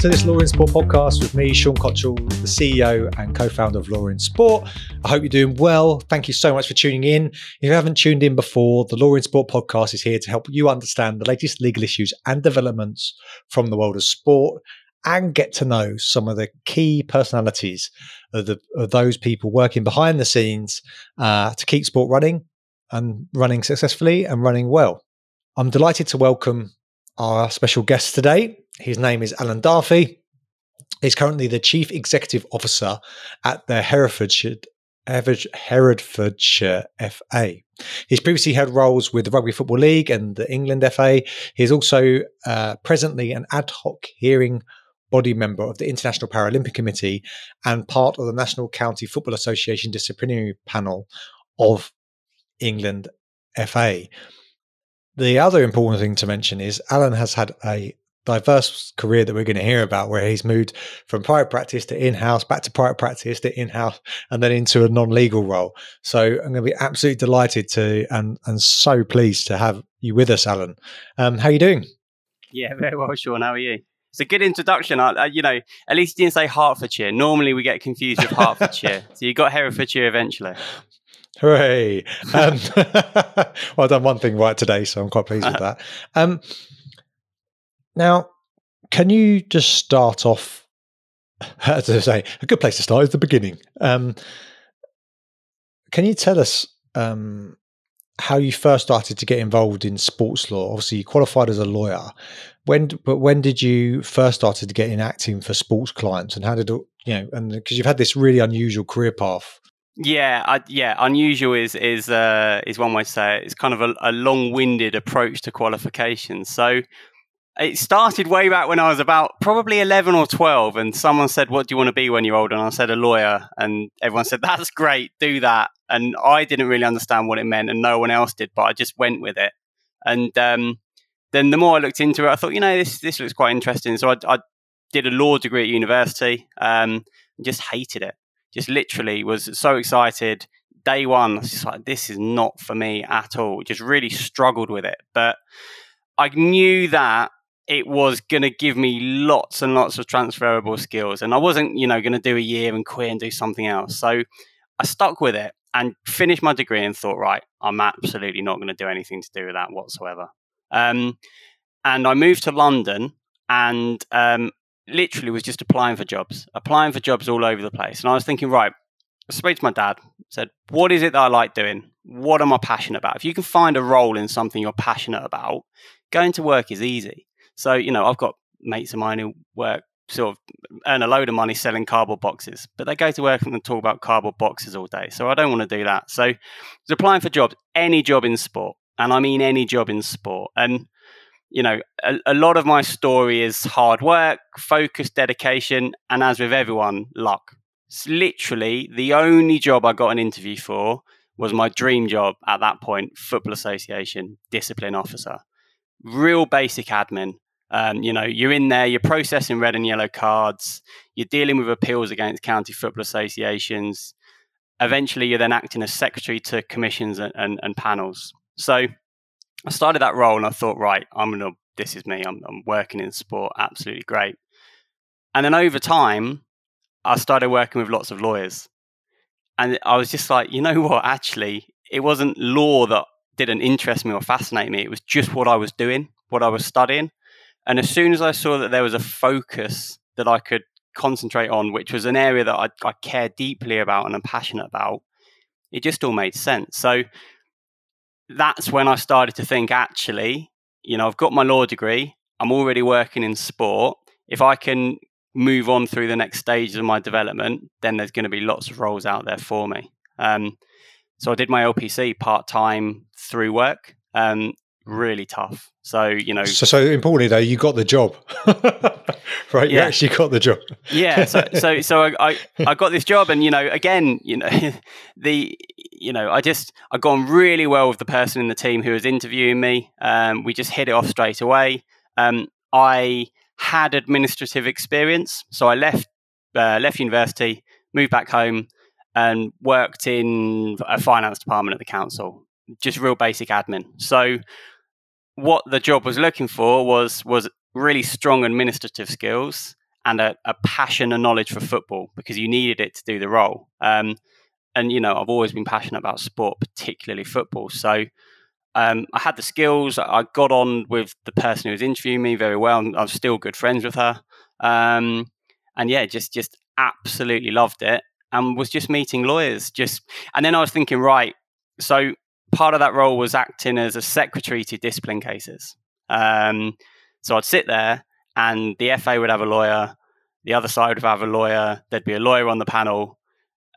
to this Law in Sport podcast with me, Sean Cottrell, the CEO and co founder of Law in Sport. I hope you're doing well. Thank you so much for tuning in. If you haven't tuned in before, the Law in Sport podcast is here to help you understand the latest legal issues and developments from the world of sport and get to know some of the key personalities of, the, of those people working behind the scenes uh, to keep sport running and running successfully and running well. I'm delighted to welcome our special guest today. His name is Alan Darfy. He's currently the Chief Executive Officer at the Herefordshire, Herefordshire FA. He's previously held roles with the Rugby Football League and the England FA. He's also uh, presently an ad hoc hearing body member of the International Paralympic Committee and part of the National County Football Association disciplinary panel of England FA. The other important thing to mention is Alan has had a diverse career that we're going to hear about where he's moved from private practice to in-house back to private practice to in-house and then into a non-legal role. So i'm going to be absolutely delighted to and and so pleased to have you with us alan. Um, how are you doing? Yeah very well sean. How are you? It's a good introduction. I, you know at least you didn't say hertfordshire. Normally we get confused with hertfordshire. So you got herefordshire eventually Hooray! Um, well, I've done one thing right today, so I'm quite pleased with that. Um, now, can you just start off? As I say, a good place to start is the beginning. Um, can you tell us um, how you first started to get involved in sports law? Obviously, you qualified as a lawyer. When, but when did you first started to get in acting for sports clients, and how did you know? And because you've had this really unusual career path yeah, I, yeah. Unusual is is uh, is one way to say it. It's kind of a, a long-winded approach to qualifications. So it started way back when I was about probably 11 or 12, and someone said, "What do you want to be when you're old?" And I said, "A lawyer." And everyone said, "That's great, do that." And I didn't really understand what it meant, and no one else did, but I just went with it. And um, then the more I looked into it, I thought, you know, this this looks quite interesting. So I, I did a law degree at university, um, just hated it just literally was so excited. Day one, I was just like, this is not for me at all. Just really struggled with it. But I knew that it was going to give me lots and lots of transferable skills. And I wasn't, you know, going to do a year and quit and do something else. So I stuck with it and finished my degree and thought, right, I'm absolutely not going to do anything to do with that whatsoever. Um, and I moved to London and um, literally was just applying for jobs, applying for jobs all over the place. And I was thinking, right, I spoke to my dad, said, what is it that I like doing? What am I passionate about? If you can find a role in something you're passionate about, going to work is easy. So, you know, I've got mates of mine who work sort of earn a load of money selling cardboard boxes, but they go to work and talk about cardboard boxes all day. So I don't want to do that. So I was applying for jobs, any job in sport. And I mean any job in sport. And you know, a, a, lot of my story is hard work, focus, dedication, and as with everyone, luck. It's literally the only job I got an interview for was my dream job at that point Football Association discipline officer. Real basic admin. Um, you know, you're in there, you're processing red and yellow cards, you're dealing with appeals against county football associations. Eventually, you're then acting as secretary to commissions and, and, and panels. So, I started that role and I thought, right, I'm gonna. This is me. I'm, I'm working in sport. Absolutely great. And then over time, I started working with lots of lawyers, and I was just like, you know what? Actually, it wasn't law that didn't interest me or fascinate me. It was just what I was doing, what I was studying. And as soon as I saw that there was a focus that I could concentrate on, which was an area that I, I care deeply about and I'm passionate about, it just all made sense. So that's when I started to think actually, you know, I've got my law degree, I'm already working in sport. If I can move on through the next stages of my development, then there's going to be lots of roles out there for me. Um, so I did my LPC part time through work. Um, really tough. So you know, so, so importantly though, you got the job, right? Yeah. You actually got the job. yeah. So so so I, I, I got this job, and you know, again, you know, the you know, I just I got on really well with the person in the team who was interviewing me. Um, we just hit it off straight away. Um, I had administrative experience, so I left uh, left university, moved back home, and worked in a finance department at the council. Just real basic admin. So what the job was looking for was was really strong administrative skills and a, a, passion and knowledge for football because you needed it to do the role. Um, and you know, I've always been passionate about sport, particularly football. So um, I had the skills. I got on with the person who was interviewing me very well. I'm still good friends with her. Um, and yeah, just just absolutely loved it and was just meeting lawyers. Just and then I was thinking, right, so part of that role was acting as a secretary to discipline cases. Um, so I'd sit there, and the FA would have a lawyer, the other side would have a lawyer. There'd be a lawyer on the panel,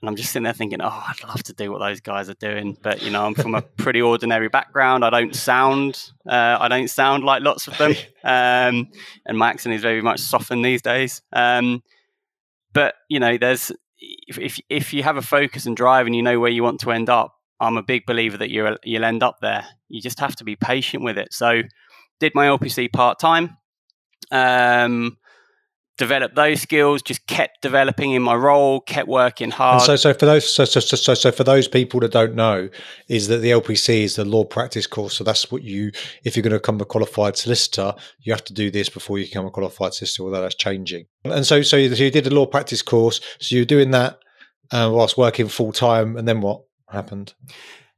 and I'm just sitting there thinking, oh, I'd love to do what those guys are doing, but you know, I'm from a pretty ordinary background. I don't sound, uh, I don't sound like lots of them, um, and my accent is very much softened these days. Um, but you know, there's if, if if you have a focus and drive and you know where you want to end up, I'm a big believer that you you'll end up there. You just have to be patient with it. So, did my LPC part time. Um, developed those skills, just kept developing in my role, kept working hard. And so, so for those, so, so, so, so for those people that don't know, is that the LPC is the law practice course. So that's what you, if you're going to become a qualified solicitor, you have to do this before you become a qualified solicitor. Although that's changing. And so, so you, did a law practice course. So you're doing that uh, whilst working full time, and then what happened?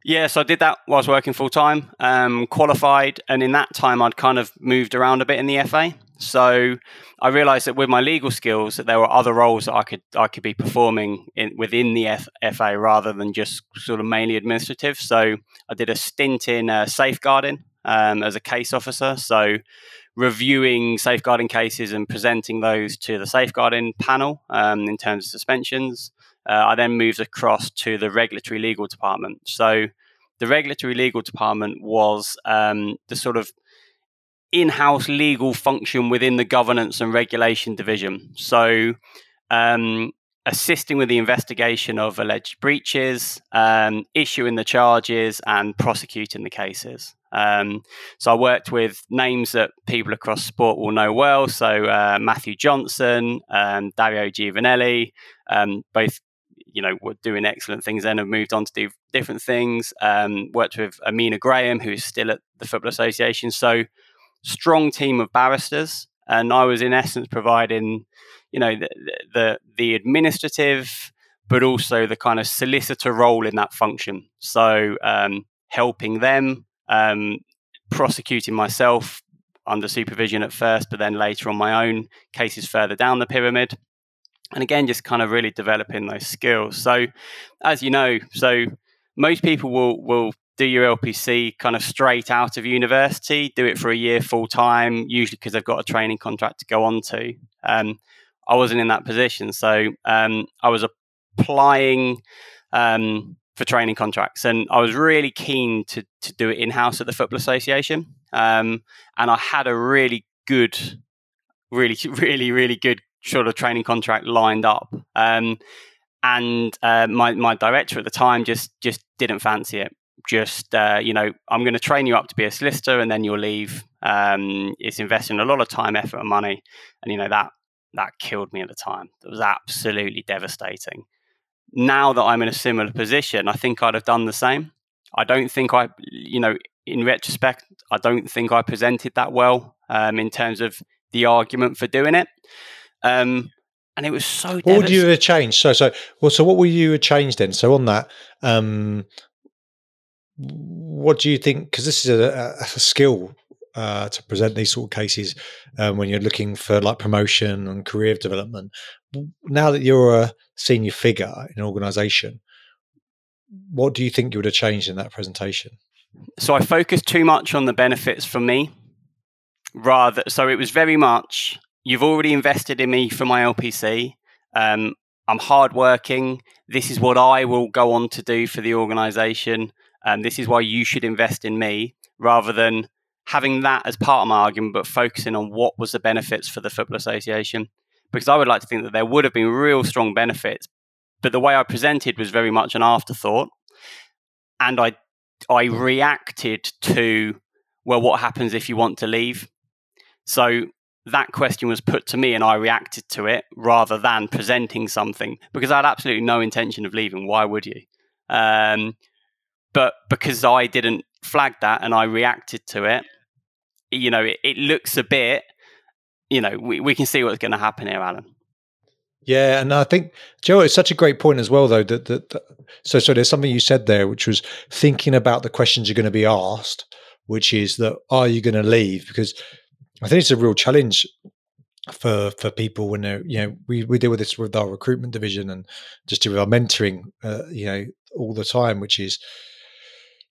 Yeah, so I did that while I was working full time, um, qualified, and in that time I'd kind of moved around a bit in the FA. So I realised that with my legal skills, that there were other roles that I could I could be performing in, within the F- FA rather than just sort of mainly administrative. So I did a stint in uh, safeguarding um, as a case officer. So reviewing safeguarding cases and presenting those to the safeguarding panel um, in terms of suspensions. Uh, I then moved across to the regulatory legal department. So the regulatory legal department was um, the sort of in-house legal function within the governance and regulation division. So um, assisting with the investigation of alleged breaches, um, issuing the charges, and prosecuting the cases. Um, so I worked with names that people across sport will know well. So uh, Matthew Johnson, um, Dario Giovanelli, um, both you know were doing excellent things then have moved on to do different things. Um, worked with amina graham who's still at the football association. So strong team of barristers. And i was in essence providing you know the the, the administrative but also the kind of solicitor role in that function. So um, helping them um, prosecuting myself under supervision at first but then later on my own cases further down the pyramid and again just kind of really developing those skills. So as you know so most people will will do your lpc kind of straight out of university do it for a year full time usually because they've got a training contract to go on to. Um, i wasn't in that position so um, i was applying um, for training contracts and i was really keen to, to do it in-house at the football association. Um, and i had a really good really really really good sort of training contract lined up. Um, and uh, my my director at the time just just didn't fancy it. Just uh, you know, I'm going to train you up to be a solicitor, and then you'll leave. Um, it's investing a lot of time, effort, and money, and you know that that killed me at the time. It was absolutely devastating. Now that I'm in a similar position, I think I'd have done the same. I don't think I, you know, in retrospect, I don't think I presented that well um, in terms of the argument for doing it. Um, and it was so. What would you have changed? So, so well, so what would you have changed then? So on that, um, what do you think? Because this is a, a skill uh, to present these sort of cases um, when you're looking for like promotion and career development. Now that you're a senior figure in an organisation, what do you think you would have changed in that presentation? So I focused too much on the benefits for me, rather. So it was very much you've already invested in me for my LPC. Um, I'm hardworking. This is what I will go on to do for the organization. And um, this is why you should invest in me rather than having that as part of my argument, but focusing on what was the benefits for the Football Association. Because I would like to think that there would have been real strong benefits, but the way I presented was very much an afterthought. And I, I reacted to, well, what happens if you want to leave? So that question was put to me and I reacted to it rather than presenting something because I had absolutely no intention of leaving. Why would you? Um, but because I didn't flag that and I reacted to it, you know, it, it looks a bit you know, we, we can see what's going to happen here, Alan. Yeah, and I think Joe, it's such a great point as well, though. That, that, that so so there's something you said there, which was thinking about the questions you're going to be asked, which is that are you going to leave? Because I think it's a real challenge for for people when they're you know we we deal with this with our recruitment division and just do with our mentoring, uh, you know, all the time, which is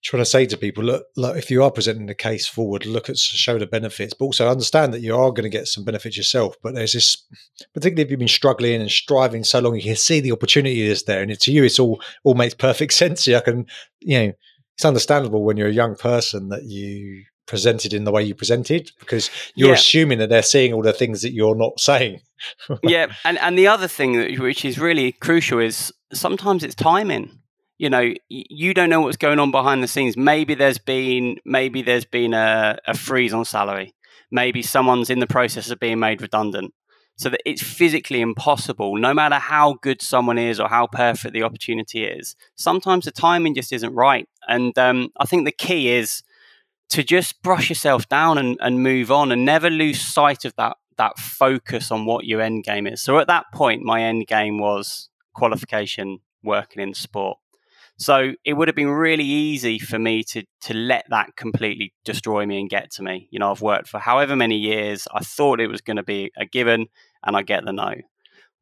trying to say to people, look, look, if you are presenting the case forward, look at show the benefits, but also understand that you are going to get some benefits yourself. But there's this, particularly if you've been struggling and striving so long, you can see the opportunity is there, and to you, it's all all makes perfect sense. I can, you know, it's understandable when you're a young person that you presented in the way you presented because you're yeah. assuming that they're seeing all the things that you're not saying. yeah, and and the other thing that, which is really crucial is sometimes it's timing. You know you don't know what's going on behind the scenes. Maybe there's been maybe there's been a, a freeze on salary. Maybe someone's in the process of being made redundant. So that it's physically impossible no matter how good someone is or how perfect the opportunity is sometimes the timing just isn't right. And um, i think the key is to just brush yourself down and, and move on and never lose sight of that that focus on what your end game is so at that point my end game was qualification working in sport so it would have been really easy for me to to let that completely destroy me and get to me. You know, I've worked for however many years. I thought it was going to be a given, and I get the no.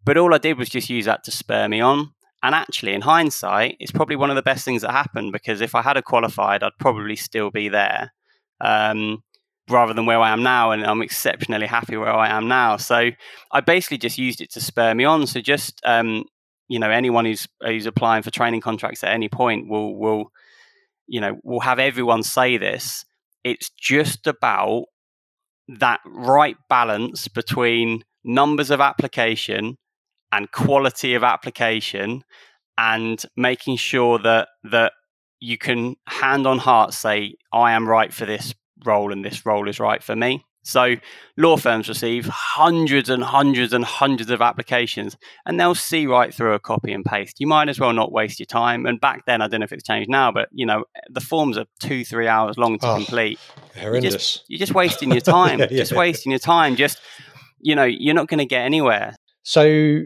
But all I did was just use that to spur me on. And actually, in hindsight, it's probably one of the best things that happened because if I had a qualified, I'd probably still be there. Um, rather than where I am now, and I'm exceptionally happy where I am now. So I basically just used it to spur me on. So just um, you know anyone who's who's applying for training contracts at any point will will you know will have everyone say this it's just about that right balance between numbers of application and quality of application and making sure that that you can hand on heart say i am right for this role and this role is right for me so law firms receive hundreds and hundreds and hundreds of applications and they'll see right through a copy and paste. You might as well not waste your time. And back then, I don't know if it's changed now, but you know, the forms are two, three hours long to oh, complete. Horrendous. You're just, you're just wasting your time. yeah, yeah. Just wasting your time. Just, you know, you're not going to get anywhere. So,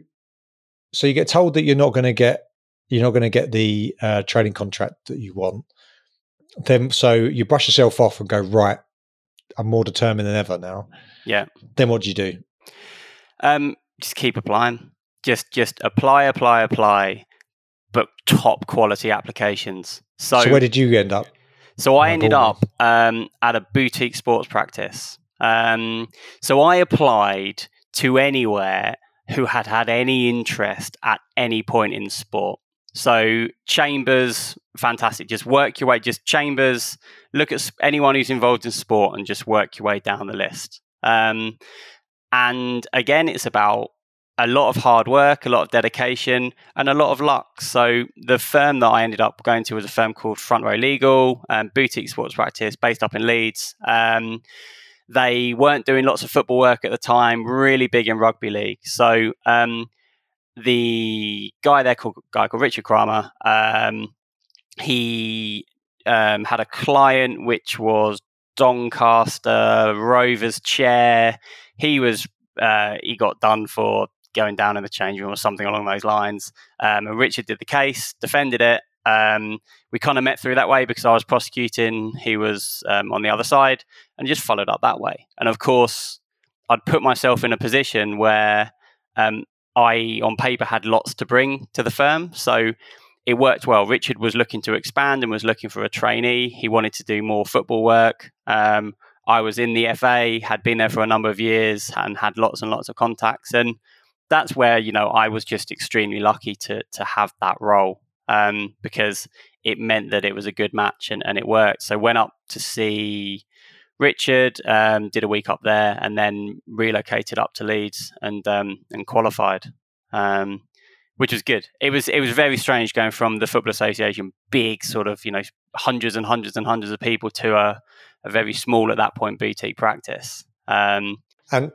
so you get told that you're not going to get, you're not going to get the uh, training contract that you want. Then, so you brush yourself off and go, right, I'm more determined than ever now. Yeah. Then what do you do? Um, just keep applying. Just just apply, apply, apply, but top quality applications. So, so where did you end up? So I ended up um, at a boutique sports practice. Um, so I applied to anywhere who had had any interest at any point in sport. So chambers, fantastic. Just work your way. Just chambers. Look at anyone who's involved in sport and just work your way down the list. Um, and again, it's about a lot of hard work, a lot of dedication, and a lot of luck. So the firm that I ended up going to was a firm called Front Row Legal, um, boutique sports practice based up in Leeds. Um, they weren't doing lots of football work at the time, really big in rugby league. So um, the guy there called guy called Richard Kramer. Um, he um, had a client which was Doncaster Rovers chair. He was uh, he got done for going down in the change room or something along those lines. Um, and Richard did the case, defended it. Um, we kind of met through that way because I was prosecuting, he was um, on the other side, and just followed up that way. And of course, I'd put myself in a position where um, I, on paper, had lots to bring to the firm. So it worked well. Richard was looking to expand and was looking for a trainee. He wanted to do more football work. Um, I was in the FA, had been there for a number of years, and had lots and lots of contacts. And that's where you know I was just extremely lucky to to have that role um, because it meant that it was a good match and, and it worked. So went up to see Richard, um, did a week up there, and then relocated up to Leeds and um, and qualified, um, which was good. It was it was very strange going from the Football Association, big sort of you know hundreds and hundreds and hundreds of people, to a, a very small at that point boutique practice. Um, and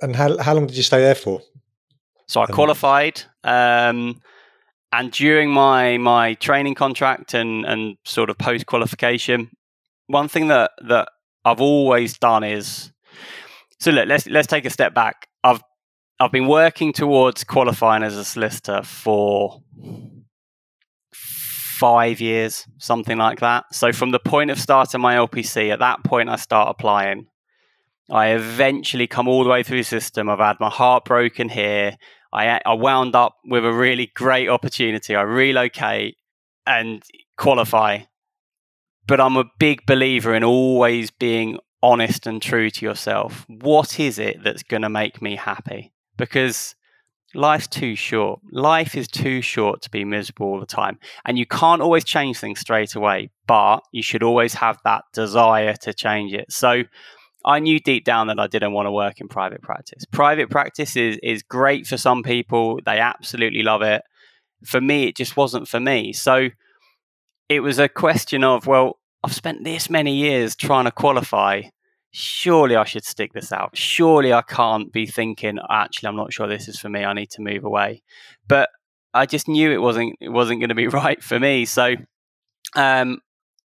and how how long did you stay there for? So I qualified. Um, and during my my training contract and and sort of post qualification, one thing that that I've always done is so look, let's let's take a step back. I've I've been working towards qualifying as a solicitor for five years, something like that. So from the point of starting my LPC, at that point I start applying. I eventually come all the way through the system. I've had my heart broken here. I, I wound up with a really great opportunity. I relocate and qualify. But I'm a big believer in always being honest and true to yourself. What is it that's going to make me happy? Because life's too short. Life is too short to be miserable all the time. And you can't always change things straight away, but you should always have that desire to change it. So I knew deep down that I didn't want to work in private practice. Private practice is, is great for some people, they absolutely love it. For me, it just wasn't for me. So it was a question of, well, I've spent this many years trying to qualify surely I should stick this out. Surely I can't be thinking, actually, I'm not sure this is for me. I need to move away. But I just knew it wasn't it wasn't going to be right for me. So um,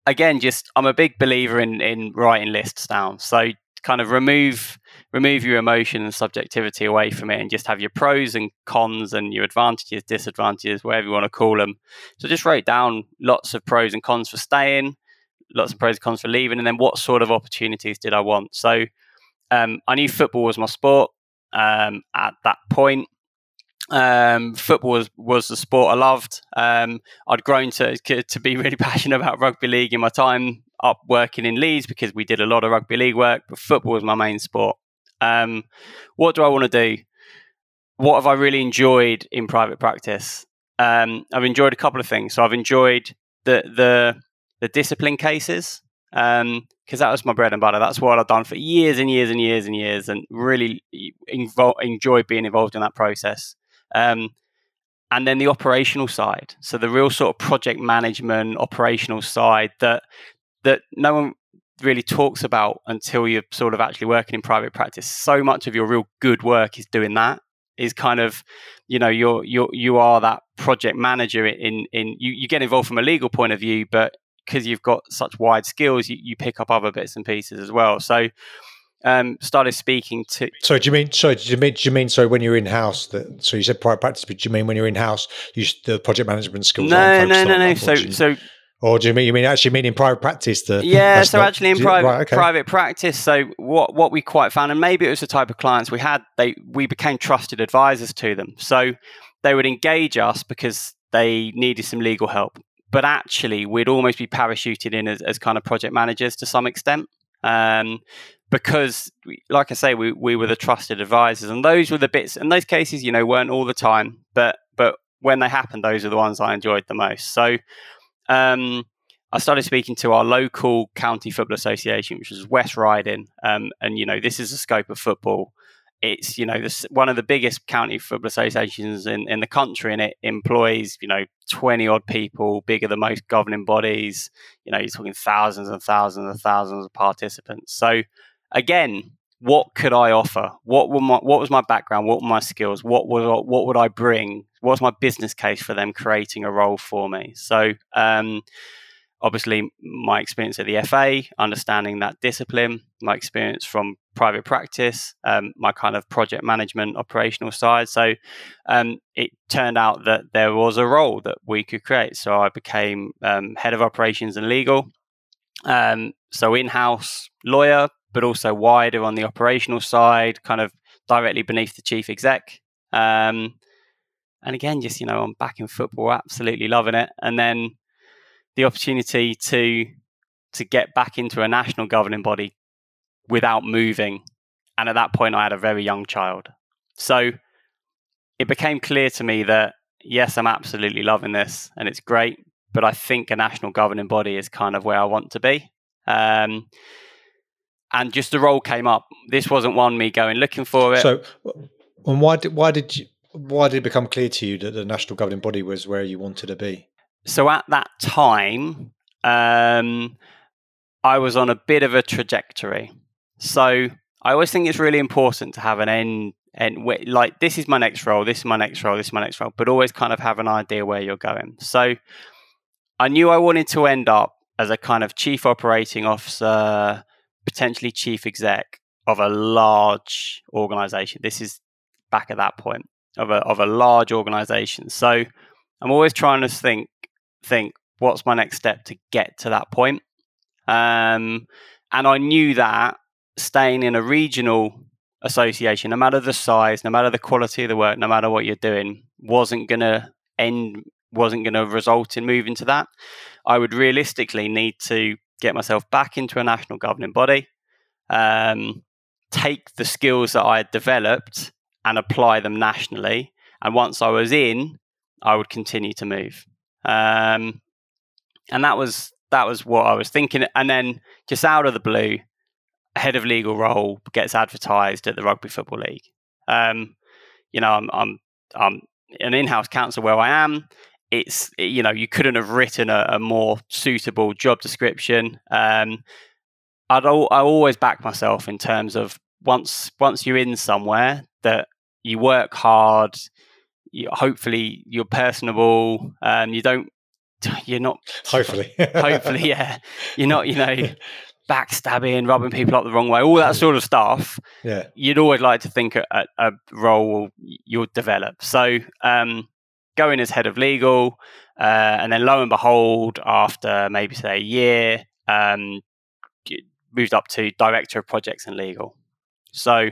again, just I'm a big believer in in writing lists down. So kind of remove remove your emotion and subjectivity away from it and just have your pros and cons and your advantages disadvantages whatever you want to call them so just write down lots of pros and cons for staying lots of pros and cons for leaving, and then what sort of opportunities did I want? So um, I knew football was my sport um, at that point. Um, football was, was the sport I loved. Um, I'd grown to to be really passionate about rugby league in my time up working in Leeds because we did a lot of rugby league work, but football was my main sport. Um, what do I want to do? What have I really enjoyed in private practice? Um, I've enjoyed a couple of things. So I've enjoyed the the the discipline cases because um, that was my bread and butter. That's what I've done for years and years and years and years, and really invo- enjoyed being involved in that process. Um, and then the operational side, so the real sort of project management, operational side that that no one really talks about until you're sort of actually working in private practice. So much of your real good work is doing that. Is kind of, you know, you're you you are that project manager in in you, you get involved from a legal point of view, but because you've got such wide skills, you, you pick up other bits and pieces as well. So, um, started speaking to. So, do you mean? So, do you mean? Do you mean? So, when you're in house, that so you said private practice, but do you mean when you're in house, you the project management skills? No, no, no, no. So, so. Or do you mean you mean actually mean in private practice? The, yeah, so not, actually in private right, okay. private practice. So what what we quite found, and maybe it was the type of clients we had, they we became trusted advisors to them. So they would engage us because they needed some legal help but actually we'd almost be parachuted in as, as kind of project managers to some extent um, because like i say we, we were the trusted advisors and those were the bits and those cases you know weren't all the time but but when they happened those are the ones i enjoyed the most. So um, I started speaking to our local county football association, which is West Riding, um, and you know this is the scope of football. It's you know this, one of the biggest county football associations in, in the country and it employs you know 20 odd people bigger than most governing bodies. You know you're talking thousands and thousands and thousands of participants. So again what could i offer what were my what was my background what were my skills what was what would i bring what's my business case for them creating a role for me so um obviously my experience at the FA, understanding that discipline, my experience from private practice, um, my kind of project management operational side. So um, it turned out that there was a role that we could create. So I became um, head of operations and legal. Um, so in house lawyer, but also wider on the operational side, kind of directly beneath the chief exec. Um, and again, just, you know, I'm back in football, absolutely loving it. And then the opportunity to to get back into a national governing body without moving. And at that point, I had a very young child. So it became clear to me that, yes, I'm absolutely loving this and it's great, but I think a national governing body is kind of where I want to be. Um, and just the role came up. This wasn't one me going looking for it. So, and why did why did you why did it become clear to you that the national governing body was where you wanted to be? so at that time, um, I was on a bit of a trajectory. So I always think it's really important to have an end, end like this is my next role, this is my next role, this is my next role, but always kind of have an idea where you're going. So I knew I wanted to end up as a kind of chief operating officer, potentially chief exec. of a large organization. This is back at that point of a of a large organization. So I'm always trying to think think what's my next step to get to that point. Um, and I knew that staying in a regional association, no matter the size, no matter the quality of the work, no matter what you're doing, wasn't to end, wasn't going to result in moving to that. I would realistically need to get myself back into a national governing body, um, take the skills that I had developed and apply them nationally. And once I was in, I would continue to move. Um, and that was that was what I was thinking. And then just out of the blue, head of legal role gets advertised at the Rugby Football League. Um, you know, I'm, I'm, I'm an in-house counsel where I am. It's you know you couldn't have written a, a more suitable job description. Um, I'd al- I always back myself in terms of once once you're in somewhere that you work hard. You, hopefully you're personable. Um, you don't you're not hopefully hopefully yeah you're not you know backstabbing rubbing people up the wrong way all that sort of stuff yeah you'd always like to think a, a role you'll develop so um, going as head of legal uh, and then lo and behold after maybe say a year um, moved up to director of projects and legal so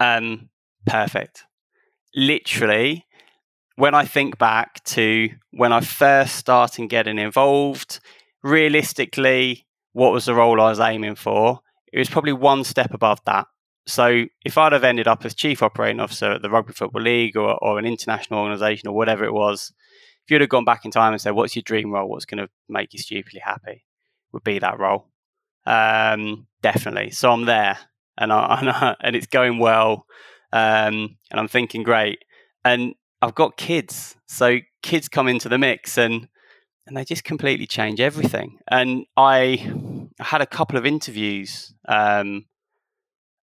um, perfect literally when I think back to when I first started getting involved, realistically, what was the role I was aiming for? It was probably one step above that. So if I'd have ended up as chief operating officer at the Rugby Football League or, or an international organisation or whatever it was, if you'd have gone back in time and said, "What's your dream role? What's going to make you stupidly happy?" would be that role. Um, definitely. So I'm there, and I, and, I, and it's going well, um, and I'm thinking great. And I've got kids, so kids come into the mix and and they just completely change everything. And I had a couple of interviews um,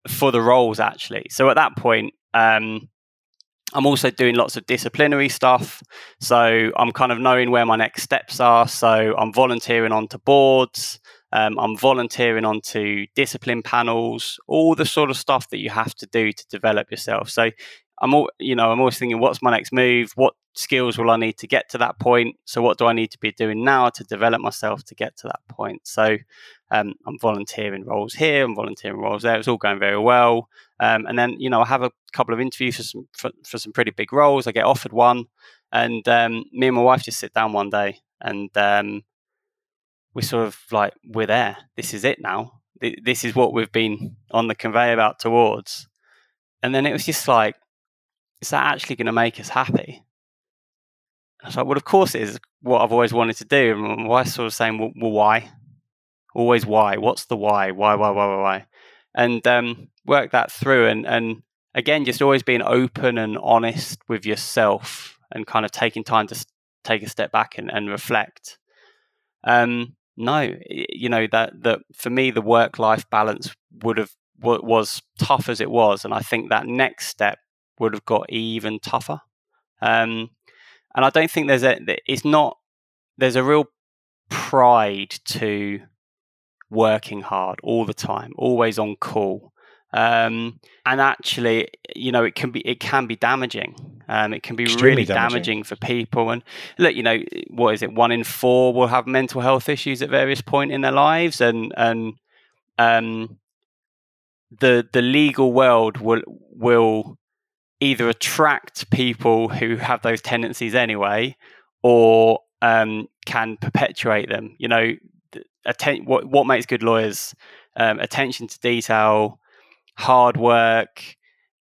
for the roles actually. So at that point, um, I'm also doing lots of disciplinary stuff. So I'm kind of knowing where my next steps are. So I'm volunteering onto boards. Um, I'm volunteering onto discipline panels, all the sort of stuff that you have to do to develop yourself. So I'm all, you know, I'm always thinking, what's my next move? What skills will I need to get to that point? So, what do I need to be doing now to develop myself to get to that point? So, um, I'm volunteering roles here, I'm volunteering roles there. It's all going very well. Um, and then, you know, I have a couple of interviews for some for, for some pretty big roles. I get offered one, and um, me and my wife just sit down one day, and um, we sort of like, we're there. This is it now. This is what we've been on the conveyor belt towards. And then it was just like, is that actually going to make us happy? I was like, well, of course it is what I've always wanted to do. And my wife's sort of saying, well, well, why? Always why? What's the why? Why, why, why, why, why? And um, work that through. And, and again, just always being open and honest with yourself and kind of taking time to take a step back and, and reflect. Um, no, you know, that, that for me, the work life balance would have was tough as it was. And I think that next step would have got even tougher. Um, and I don't think there's a it's not there's a real pride to working hard all the time, always on call. Um, and actually, you know, it can be it can be damaging. Um, it can be Extremely really damaging. damaging. for people. And look, you know, what is it? One in four will have mental health issues at various point in their lives, and and um, the the legal world will will either attract people who have those tendencies anyway or um, can perpetuate them. You know, atten- what, what makes good lawyers? Um, attention to detail, hard work,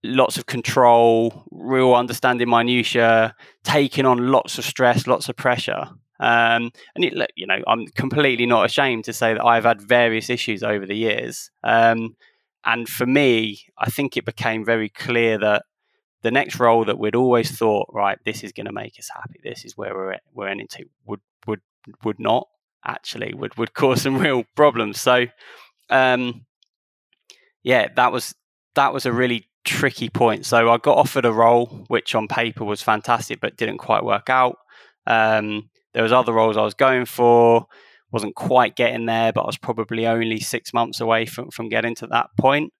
lots of control, real understanding minutia, taking on lots of stress, lots of pressure. Um, and it, you know, I'm completely not ashamed to say that I've had various issues over the years. Um, and for me, I think it became very clear that the next role that we'd always thought, right, this is going to make us happy. This is where we're we're into would would would not actually would would cause some real problems. So, um, yeah, that was that was a really tricky point. So I got offered a role which on paper was fantastic, but didn't quite work out. Um, there was other roles I was going for wasn't quite getting there, but I was probably only six months away from, from getting to that point.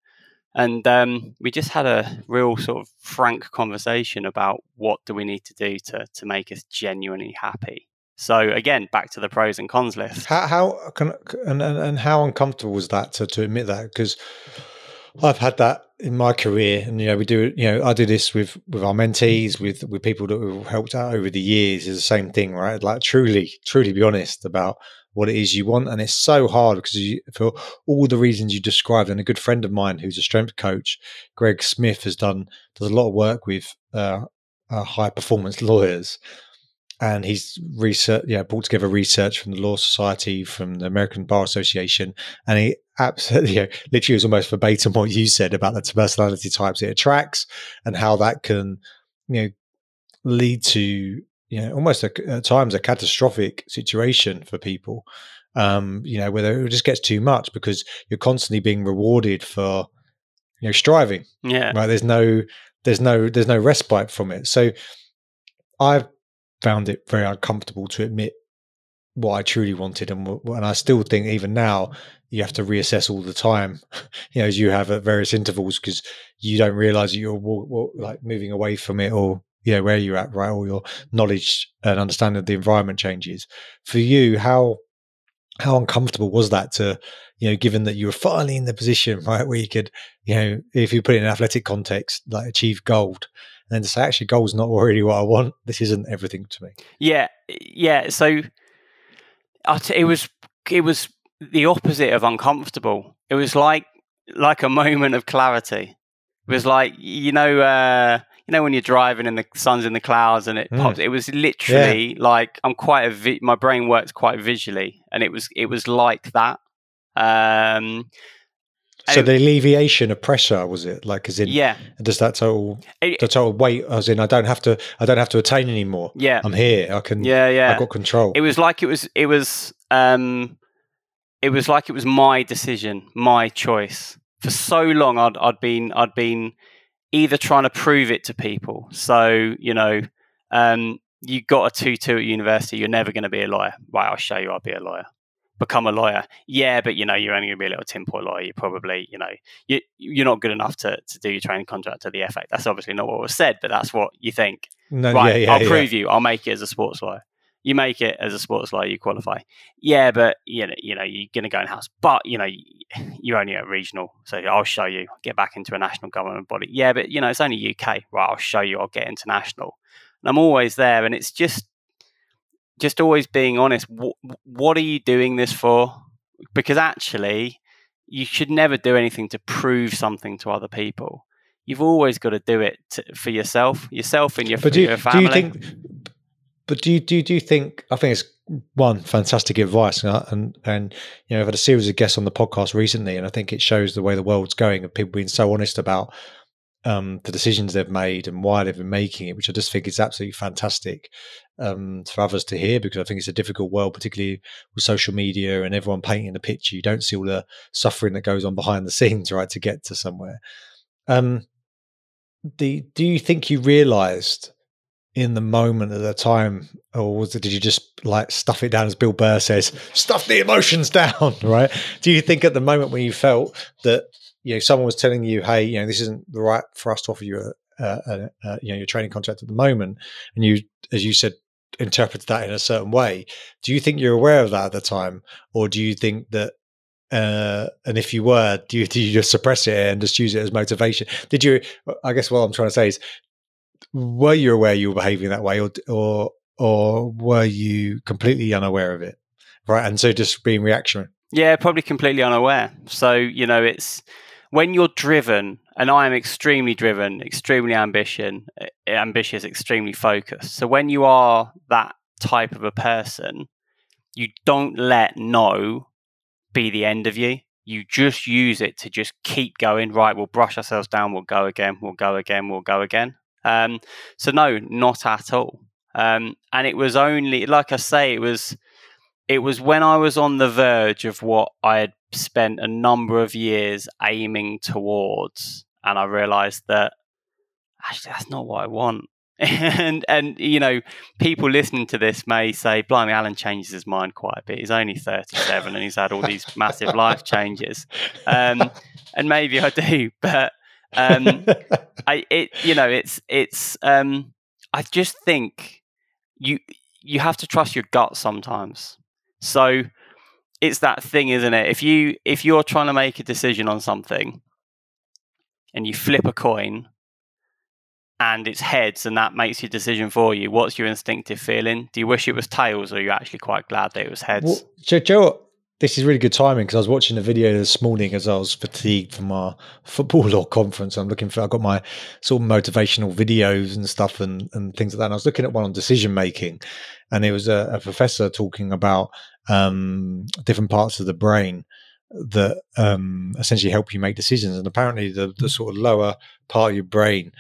And um, we just had a real sort of frank conversation about what do we need to do to to make us genuinely happy. So again, back to the pros and cons list. How how can and and, how uncomfortable was that to, to admit that? Because I've had that in my career, and you know, we do. You know, I do this with with our mentees, with with people that we've helped out over the years. Is the same thing, right? Like truly, truly be honest about what it is you want. And it's so hard because you, for all the reasons you described, and a good friend of mine who's a strength coach, Greg Smith, has done does a lot of work with uh, uh, high performance lawyers. And he's research, yeah, brought together research from the Law Society, from the American Bar Association, and he absolutely, you know, literally was almost verbatim what you said about the personality types it attracts and how that can, you know, lead to you know, almost a, at times a catastrophic situation for people. Um, you know, whether it just gets too much because you're constantly being rewarded for, you know, striving. Yeah. Right. There's no, there's no, there's no respite from it. So I've found it very uncomfortable to admit what I truly wanted, and and I still think even now you have to reassess all the time, you know, as you have at various intervals because you don't realize that you're like moving away from it or you know where you're at right all your knowledge and understanding of the environment changes. For you how how uncomfortable was that to you know given that you were finally in the position right where you could you know if you put it in an athletic context like achieve gold and then to say actually gold's not really what i want. This isn't everything to me. Yeah yeah so it was it was the opposite of uncomfortable. It was like like a moment of clarity. It was like you know uh you know when you're driving and the sun's in the clouds and it mm. pops. It was literally yeah. like I'm quite a vi- my brain works quite visually, and it was it was like that. Um, so the alleviation of pressure was it like as in yeah does that total it, the total weight as in I don't have to I don't have to attain anymore yeah I'm here I can yeah yeah I've got control it was like it was it was um it was like it was my decision my choice for so long I'd I'd been I'd been either trying to prove it to people. So, you know, um, you got a 2 2 at university, you're never going to be a lawyer. Right, I'll show you I'll be a lawyer. Become a lawyer. Yeah, but you know, you're only going to be a little tinfoil lawyer. You're probably, you know, you, you're not good enough to, to do your training contract to the FA. That's obviously not what was said, but that's what you think. No, right, yeah, yeah, I'll yeah. prove you. I'll make it as a sports lawyer you make it as a sports lawyer, you qualify. Yeah, but you know, you know, you're going to go in house, but you know, you're only at regional, so I'll show you. Get back into a national government body. Yeah, but you know, it's only UK. Right, I'll show you. I'll get international. And I'm always there, and it's just, just always being honest. What, what are you doing this for? Because actually, you should never do anything to prove something to other people. You've always got to do it to, for yourself, yourself and your, but do, your family. Do you think but do you do do you think? I think it's one fantastic advice, and and you know I've had a series of guests on the podcast recently, and I think it shows the way the world's going, and people being so honest about um, the decisions they've made and why they've been making it, which I just think is absolutely fantastic um, for others to hear because I think it's a difficult world, particularly with social media and everyone painting the picture. You don't see all the suffering that goes on behind the scenes, right, to get to somewhere. Um, the, do you think you realised in the moment at the time, or was it, did you just like stuff it down as Bill Burr says, stuff the emotions down, right? Do you think at the moment when you felt that you know someone was telling you, hey, you know, this isn't the right for us to offer you a, a, a you know your training contract at the moment, and you, as you said, interpreted that in a certain way. Do you think you're aware of that at the time, or do you think that uh, and if you were, do you, do you just suppress it and just use it as motivation? Did you? I guess what I'm trying to say is, were you aware you were behaving that way, or or or were you completely unaware of it? Right, and so just being reactionary. Yeah, probably completely unaware. So you know, it's when you're driven, and I am extremely driven, extremely ambition, eh, ambitious, extremely focused. So when you are that type of a person, you don't let no be the end of you. You just use it to just keep going. Right, we'll brush ourselves down. We'll go again. We'll go again. We'll go again. Um, so no, not at all. Um, and it was only, like I say, it was it was when I was on the verge of what I had spent a number of years aiming towards, and I realised that actually that's not what I want. and and you know people listening to this may say blimey alan changes his mind quite a bit he's only 37 and he's had all these massive life changes um, and maybe i do but um, i it you know it's it's um, i just think you you have to trust your gut sometimes so it's that thing isn't it if you if you're trying to make a decision on something and you flip a coin and it's heads and that makes your decision for you, what's your instinctive feeling? Do you wish it was tails or are you actually quite glad that it was heads? Well, Joe, this is really good timing because I was watching a video this morning as I was fatigued from our football law conference. I'm looking for, I got my sort of motivational videos and stuff and, and things like that. And I was looking at one on decision making and it was a, a professor talking about um, different parts of the brain that um, essentially help you make decisions. And apparently the, the sort of lower part of your brain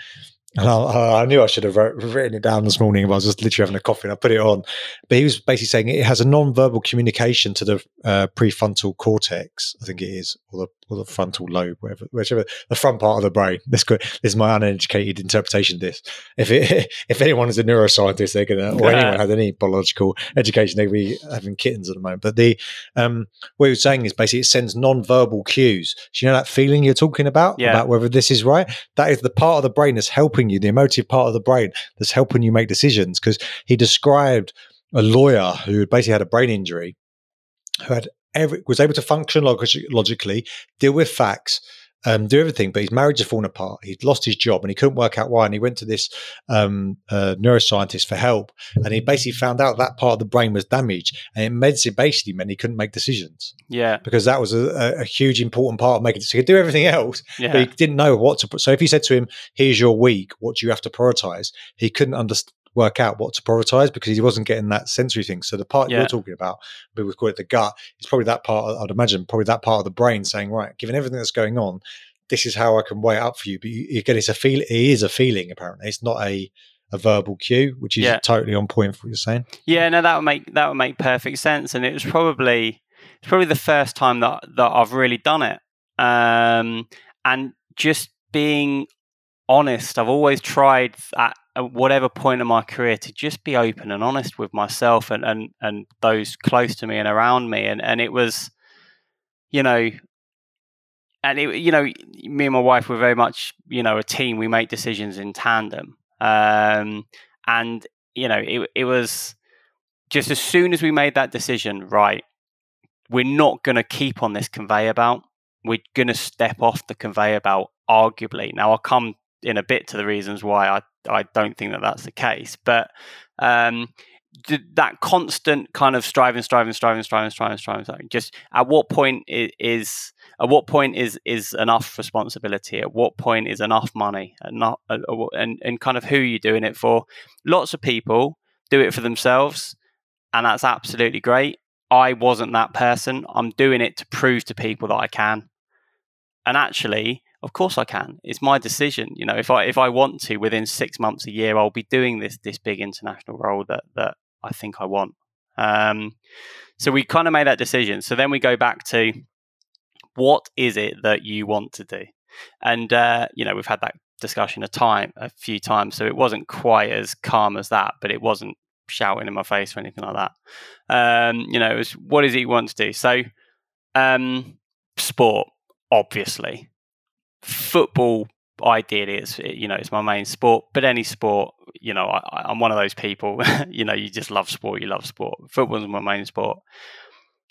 and I, I, knew I should have wrote, written it down this morning, but I was just literally having a coffee and I put it on. But he was basically saying it has a non-verbal communication to the uh, prefrontal cortex, I think it is, or the, or the frontal lobe, whatever, whichever, the front part of the brain. This, this is my uneducated interpretation of this. If it, if anyone is a neuroscientist, they're going to, or anyone has any biological education, they'd be having kittens at the moment. But the, um, what he was saying is basically it sends non-verbal cues. Do you know that feeling you're talking about? Yeah. About whether this is right? That is the part of the brain that's helping you, the emotive part of the brain that's helping you make decisions. Because he described a lawyer who basically had a brain injury, who had every, was able to function log- logically, deal with facts, um, do everything, but his marriage had fallen apart. He'd lost his job and he couldn't work out why. And he went to this um, uh, neuroscientist for help. And he basically found out that part of the brain was damaged. And it basically meant he couldn't make decisions. Yeah. Because that was a, a huge, important part of making decisions. He could do everything else, yeah. but he didn't know what to put. So if he said to him, here's your week, what do you have to prioritize? He couldn't understand work out what to prioritize because he wasn't getting that sensory thing. So the part yeah. you're talking about, we would call it the gut, is probably that part. I'd imagine probably that part of the brain saying, right, given everything that's going on, this is how I can weigh it up for you. But you, again, it's a feel. It is a feeling. Apparently, it's not a a verbal cue, which is yeah. totally on point for what you're saying. Yeah, no, that would make that would make perfect sense, and it was probably it's probably the first time that that I've really done it, um, and just being honest. I've always tried at whatever point in my career to just be open and honest with myself and, and, and those close to me and around me. And, and it was, you know, and it, you know, me and my wife were very much, you know, a team. We make decisions in tandem. Um, and, you know, it, it was just as soon as we made that decision, right, we're not going to keep on this conveyor belt. We're going to step off the conveyor belt, arguably. Now, I'll come in a bit to the reasons why I, I don't think that that's the case. But um, that constant kind of striving, striving, striving, striving, striving, striving, striving. Just at what point is at what point is is enough responsibility? At what point is enough money? And not and and kind of who you're doing it for. Lots of people do it for themselves, and that's absolutely great. I wasn't that person. I'm doing it to prove to people that I can. And actually, of course I can. It's my decision. You know, if I if I want to, within six months, a year, I'll be doing this this big international role that that I think I want. Um, so we kind of made that decision. So then we go back to what is it that you want to do, and uh, you know we've had that discussion a time a few times. So it wasn't quite as calm as that, but it wasn't shouting in my face or anything like that. Um, you know, it was what is it you want to do? So um, sport, obviously football ideally it's you know it's my main sport but any sport you know I, am one of those people you know you just love sport you love sport. Football's my main sport.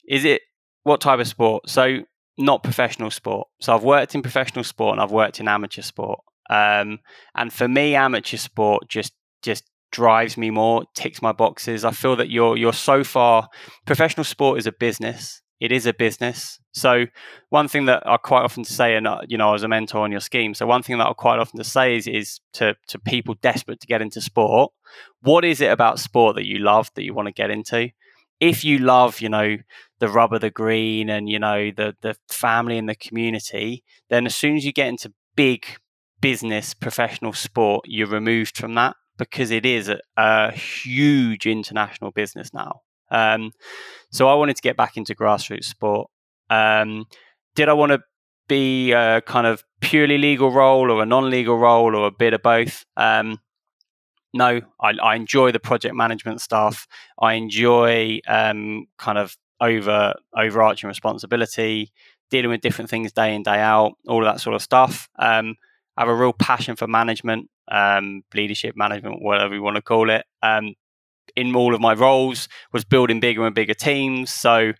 Is it what type of sport? So not professional sport. So i've worked in professional sport and i've worked in amateur sport. Um, and for me amateur sport just just drives me more ticks my boxes. I feel that you're you're so far professional sport is a business it is a business. So one thing that I quite often say, and uh, you know, as a mentor on your scheme, so one thing that I quite often to say is, is to to people desperate to get into sport, what is it about sport that you love that you want to get into? If you love, you know, the rubber, the green, and you know the the family and the community, then as soon as you get into big business, professional sport, you're removed from that because it is a, a huge international business now. Um, so I wanted to get back into grassroots sport. Um, did I want to be a kind of purely legal role or a non-legal role or a bit of both? Um, no, I, I enjoy the project management stuff. I enjoy um, kind of over overarching responsibility, dealing with different things day in day out, all of that sort of stuff. Um, I have a real passion for management, um, leadership management, whatever you want to call it. Um, in all of my roles, was building bigger and bigger teams, so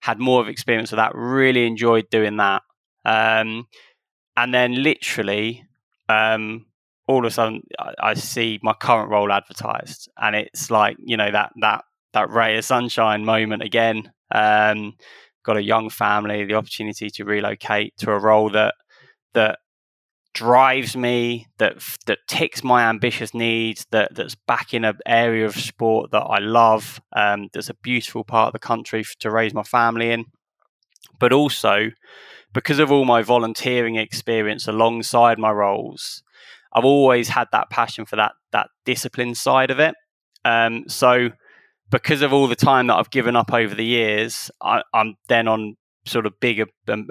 had more of experience with that. Really enjoyed doing that. Um, and then literally, um, all of a sudden, I, I see my current role advertised, and it's like you know that that that ray of sunshine moment again. Um, got a young family, the opportunity to relocate to a role that that drives me, that that ticks my ambitious needs, that that's back in an area of sport that I love. Um, that's a beautiful part of the country to raise my family in, but also because of all my volunteering experience alongside my roles, I've always had that passion for that that discipline side of it. Um, so because of all the time that I've given up over the years, I, am then on sort of bigger and,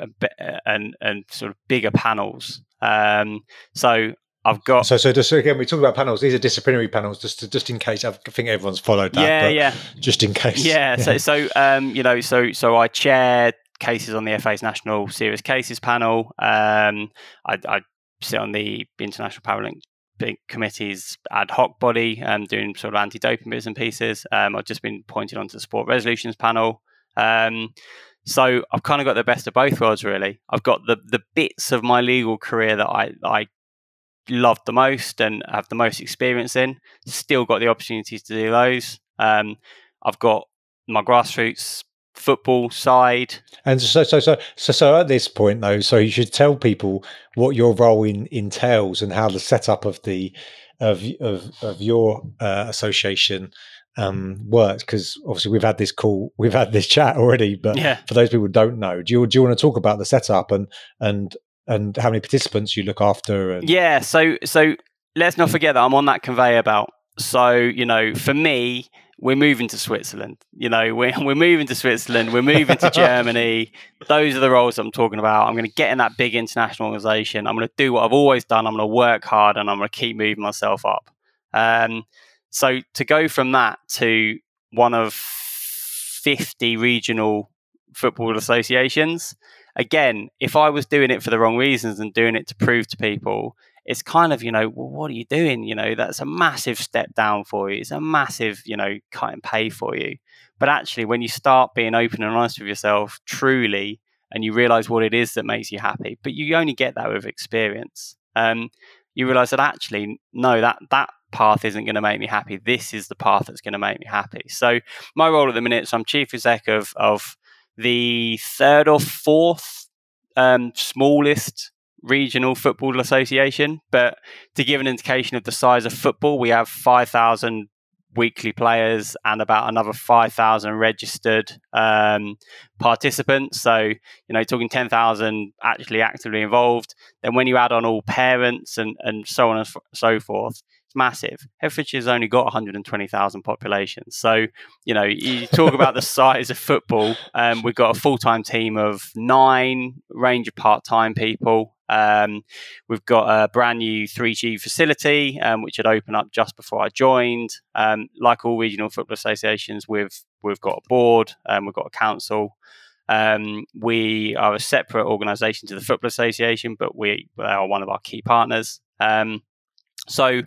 and, and sort of bigger panels. Um, so I've got so so just again we talk about panels. These are disciplinary panels, just to, just in case. I think everyone's followed that. Yeah, yeah. Just in case. Yeah. yeah. So so um, you know so so I chair cases on the FA's National Serious Cases panel. Um, I, I sit on the International Paralympic committee's ad hoc body, um, doing sort of anti-doping bits and pieces. Um, I've just been appointed onto the sport resolutions panel. Um, so I've kind of got the best of both worlds, really. I've got the the bits of my legal career that I I love the most and have the most experience in. Still got the opportunities to do those. Um, I've got my grassroots football side. And so, so, so, so, so at this point, though, so you should tell people what your role in, entails and how the setup of the of of, of your uh, association um, works. Because obviously, we've had this call, we've had this chat already, but yeah. for those people who don't know, do you do you want to talk about the setup and and and how many participants you look after? And- yeah. So so let's not forget that I'm on that conveyor belt. So you know, for me we're moving to Switzerland. You know, we're, we're moving to Switzerland. We're moving to Germany. Those are the roles I'm talking about. I'm going to get in that big international organization. I'm going to do what I've always done. I'm going to work hard and I'm going to keep moving myself up. Um, so to go from that to one of 50 regional football associations, again, if I was doing it for the wrong reasons and doing it to prove to people, it's kind of you know well, what are you doing? You know that's a massive step down for you. It's a massive you know cut and pay for you. But actually when you start being open and honest with yourself truly and you realize what it is that makes you happy but you only get that with experience um, you realize that actually no that that path isn't going to make me happy this is the path that's going to make me happy so my role at the minute so i'm chief exec of of the third or fourth um, smallest regional football association. But to give an indication of the size of football, we have 5,000 weekly players and about another 5,000 registered um, participants. So, you know, talking 10,000 actually actively involved. Then when you add on all parents and, and so on and so forth, it's massive. Herefordshire's only got 120,000 population. So, you know, you talk about the size of football. Um, we've got a full time team of nine, range of part time people. Um, we've got a brand new 3G facility, um, which had opened up just before I joined. Um, like all regional football associations, we've we've got a board, um, we've got a council. Um, we are a separate organisation to the Football Association, but we are one of our key partners. Um, so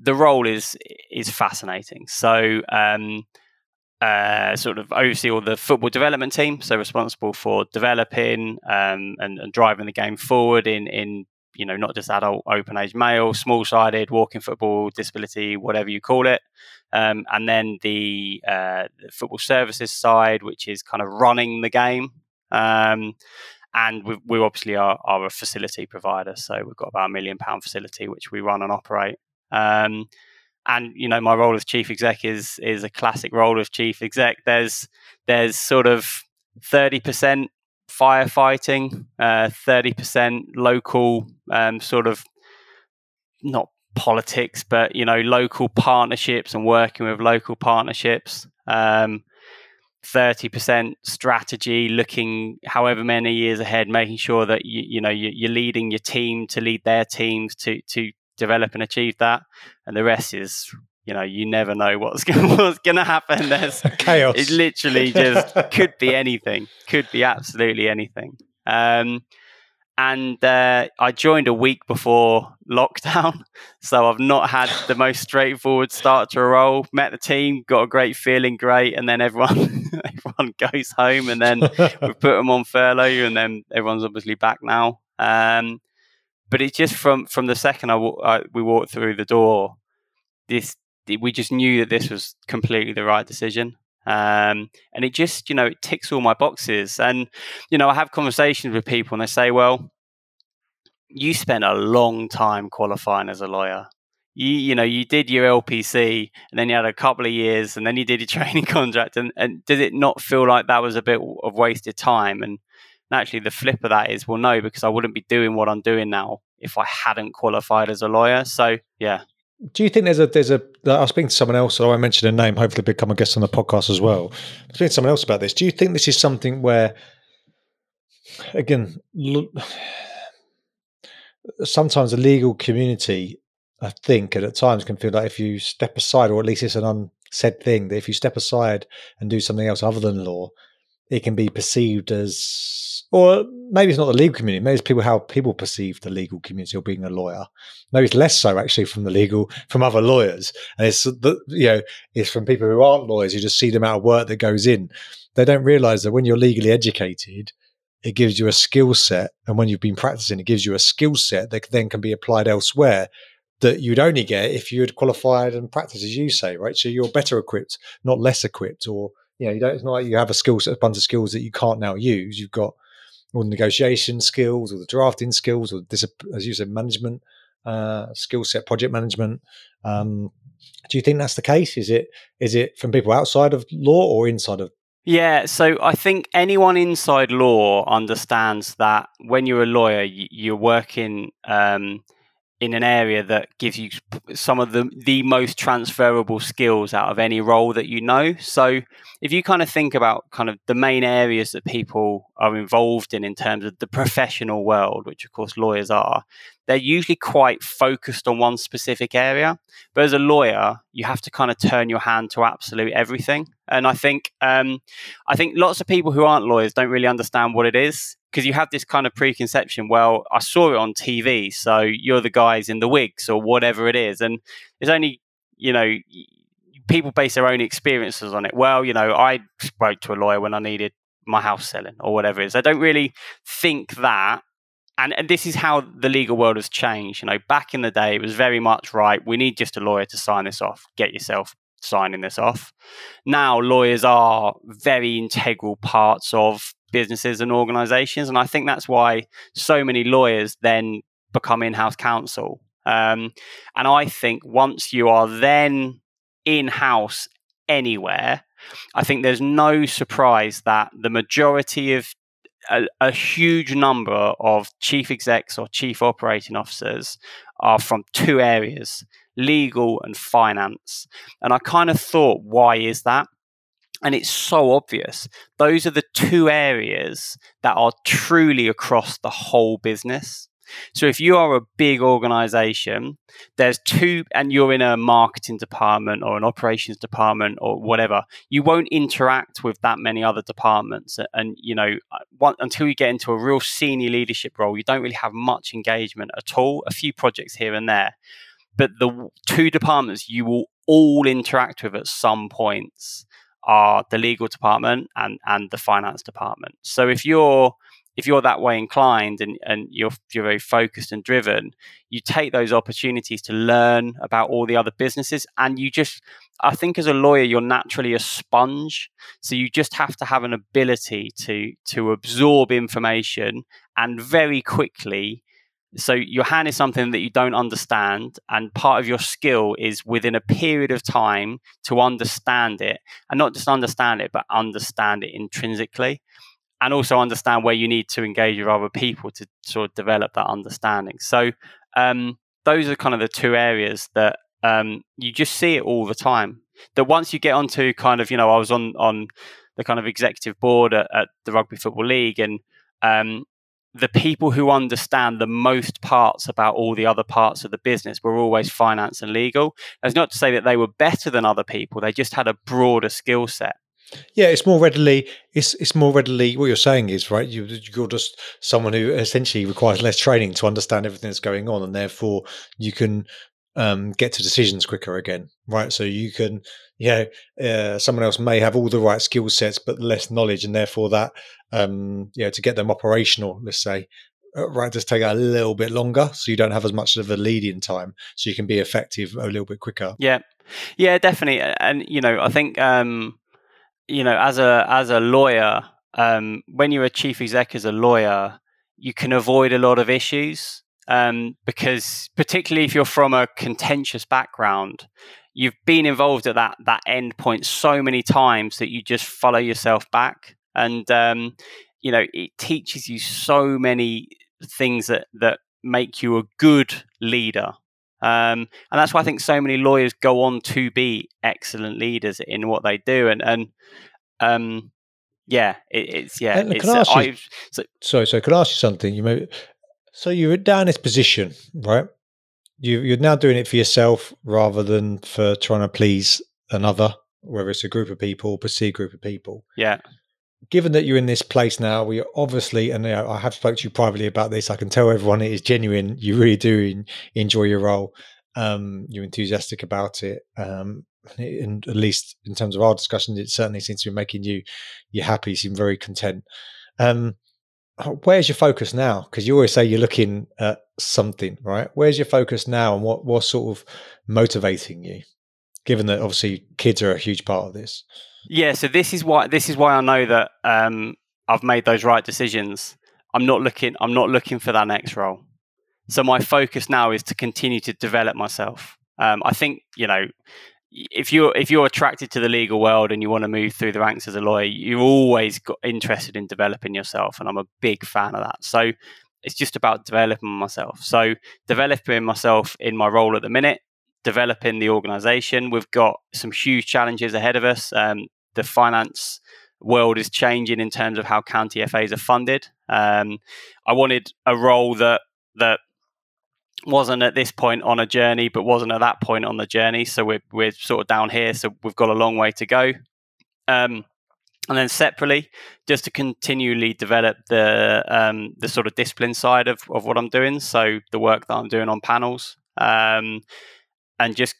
the role is is fascinating. So uh, sort of oversee all the football development team, so responsible for developing um, and, and, driving the game forward in in you know not just adult, open age male, small sided, walking football, disability, whatever you call it, um, and then the, uh, the, football services side, which is kind of running the game. Um, and we, we obviously are, are, a facility provider, so we've got about a million pound facility which we run and operate. Um, and you know my role as chief exec is is a classic role of chief exec there's there's sort of 30% firefighting uh, 30% local um, sort of not politics but you know local partnerships and working with local partnerships um, 30% strategy looking however many years ahead making sure that you, you know you, are leading your team to lead their teams to to develop and achieve that, and the rest is you know you never know what's gonna, what's going to happen. There's chaos. It literally just could be anything. Could be absolutely anything. Um, and uh, I joined a week before lockdown, so I've not had the most straightforward start to a role. Met the team, got a great feeling, great, and then everyone everyone goes home, and then we put them on furlough, and then everyone's obviously back now. Um, but it's just from from the second I, I we walked through the door, this we just knew that this was completely the right decision. Um, and it just, you know, it ticks all my boxes. And, you know, I have conversations with people and they say, well, you spent a long time qualifying as a lawyer. You, you know, you did your LPC and then you had a couple of years and then you did your training contract. And, and did it not feel like that was a bit of wasted time? And actually, the flip of that is, well, no, because I wouldn't be doing what I'm doing now if I hadn't qualified as a lawyer. So, yeah, do you think there's a there's a I was speaking to someone else, so I mentioned a name, hopefully become a guest on the podcast as well. I speaking to someone else about this. Do you think this is something where again sometimes the legal community I think and at times can feel like if you step aside, or at least it's an unsaid thing, that if you step aside and do something else other than law, it can be perceived as or maybe it's not the legal community. Maybe it's people how people perceive the legal community or being a lawyer. Maybe it's less so actually from the legal from other lawyers, and it's the you know it's from people who aren't lawyers. You just see the amount of work that goes in. They don't realise that when you're legally educated, it gives you a skill set, and when you've been practicing, it gives you a skill set that then can be applied elsewhere that you'd only get if you had qualified and practiced, as you say, right? So you're better equipped, not less equipped, or you know, you don't. It's not like you have a skill set, a bunch of skills that you can't now use. You've got all the negotiation skills or the drafting skills or this, as you said, management uh, skill set, project management. Um, do you think that's the case? Is it is it from people outside of law or inside of? Yeah, so I think anyone inside law understands that when you're a lawyer, you're working um, in an area that gives you some of the the most transferable skills out of any role that you know. So if you kind of think about kind of the main areas that people are involved in in terms of the professional world, which of course lawyers are, they're usually quite focused on one specific area. But as a lawyer, you have to kind of turn your hand to absolute everything. And I think um, I think lots of people who aren't lawyers don't really understand what it is because you have this kind of preconception. Well, I saw it on TV, so you're the guys in the wigs or whatever it is, and there's only you know people base their own experiences on it. Well, you know, I spoke to a lawyer when I needed my house selling or whatever it is. I don't really think that. And, and this is how the legal world has changed. You know, back in the day, it was very much right. We need just a lawyer to sign this off. Get yourself signing this off. Now, lawyers are very integral parts of businesses and organizations. And I think that's why so many lawyers then become in house counsel. Um, and I think once you are then in house anywhere, I think there's no surprise that the majority of a, a, huge number of chief execs or chief operating officers are from two areas legal and finance. And I kind of thought, why is that? And it's so obvious. Those are the two areas that are truly across the whole business. So if you are a big organization, there's two, and you're in a marketing department or an operations department or whatever, you won't interact with that many other departments. And, you know, uh, one, until you get into a real senior leadership role, you don't really have much engagement at all, a few projects here and there. But the two departments you will all interact with at some points are the legal department and and the finance department. So if you're if you're that way inclined and, and you're you're very focused and driven, you take those opportunities to learn about all the other businesses and you just I think as a lawyer you're naturally a sponge. So you just have to have an ability to to absorb information and very quickly so your hand is something that you don't understand and part of your skill is within a period of time to understand it and not just understand it but understand it intrinsically and also understand where you need to engage with other people to sort of develop that understanding. So um, those are kind of the two areas that um, you just see it all the time. That once you get onto kind of you know i was on on the kind of executive board at, at the rugby football league and um, the people who understand the most parts about all the other parts of the business were always finance and legal. That's not to say that they were better than other people; they just had a broader skill set. Yeah, it's more readily. It's it's more readily. What you're saying is right. You, you're just someone who essentially requires less training to understand everything that's going on, and therefore you can um, get to decisions quicker again, right? So you can, yeah, uh, someone else may have all the right skill sets but less knowledge, and therefore that, um, you know, to get them operational, let's say, uh, right, just take a little bit longer, so you don't have as much of a lead-in time, so you can be effective a little bit quicker. Yeah, yeah, definitely, and you know, I think, um, you know, as a as a lawyer, um, when you're a chief exec as a lawyer, you can avoid a lot of issues um, because particularly if you're from a contentious background, you've been involved at that that end point so many times that you just follow yourself back, and um, you know it teaches you so many things that that make you a good leader. Um, and that's why I think so many lawyers go on to be excellent leaders in what they do, and and um, yeah, it, it's yeah. And it's, can I ask you, so, sorry, so can I ask you something? You may so you're down this position, right? You, you're now doing it for yourself rather than for trying to please another, whether it's a group of people, or perceived group of people. Yeah. Given that you're in this place now, we are obviously, and you know, I have spoke to you privately about this. I can tell everyone it is genuine. You really do enjoy your role. Um, you're enthusiastic about it. Um, and at least in terms of our discussions, it certainly seems to be making you you happy. You seem very content. Um, where's your focus now? Because you always say you're looking at something, right? Where's your focus now, and what what's sort of motivating you? Given that obviously kids are a huge part of this. Yeah, so this is why this is why I know that um, I've made those right decisions. I'm not looking. I'm not looking for that next role. So my focus now is to continue to develop myself. Um, I think you know if you're if you're attracted to the legal world and you want to move through the ranks as a lawyer, you're always got interested in developing yourself, and I'm a big fan of that. So it's just about developing myself. So developing myself in my role at the minute, developing the organisation. We've got some huge challenges ahead of us. Um, the finance world is changing in terms of how county FAs are funded. Um, I wanted a role that that wasn't at this point on a journey, but wasn't at that point on the journey. So we're we're sort of down here. So we've got a long way to go. Um, and then separately, just to continually develop the um, the sort of discipline side of, of what I'm doing. So the work that I'm doing on panels, um, and just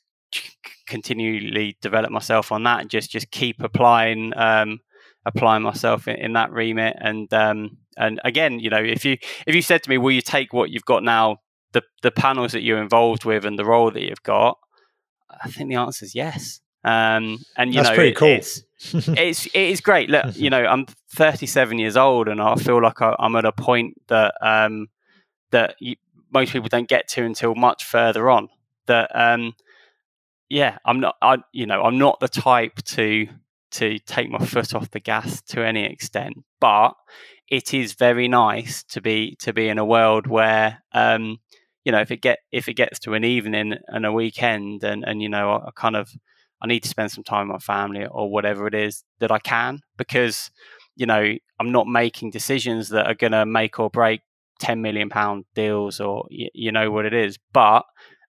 continually develop myself on that, and just just keep applying um, applying myself in, in, that remit. And um, and again, you know, if you if you said to me, "Will you take what you've got now the the panels that you're involved with and the role that you've got? I think the answer is yes. Um, and you That's know, pretty cool. it's it's it is great. Look, you know, I'm 37 years old, and I feel like I, am at a point that um, that you, most people don't get to until much further on. That um, yeah, I'm not. I you know, I'm not the type to to take my foot off the gas to any extent, but it is very nice to be to be in a world where um, you know if it get if it gets to an evening and a weekend and and you know I, I kind of I need to spend some time with my family or whatever it is that I can because you know I'm not making decisions that are going to make or break 10 million pound deals or you, you know what it is but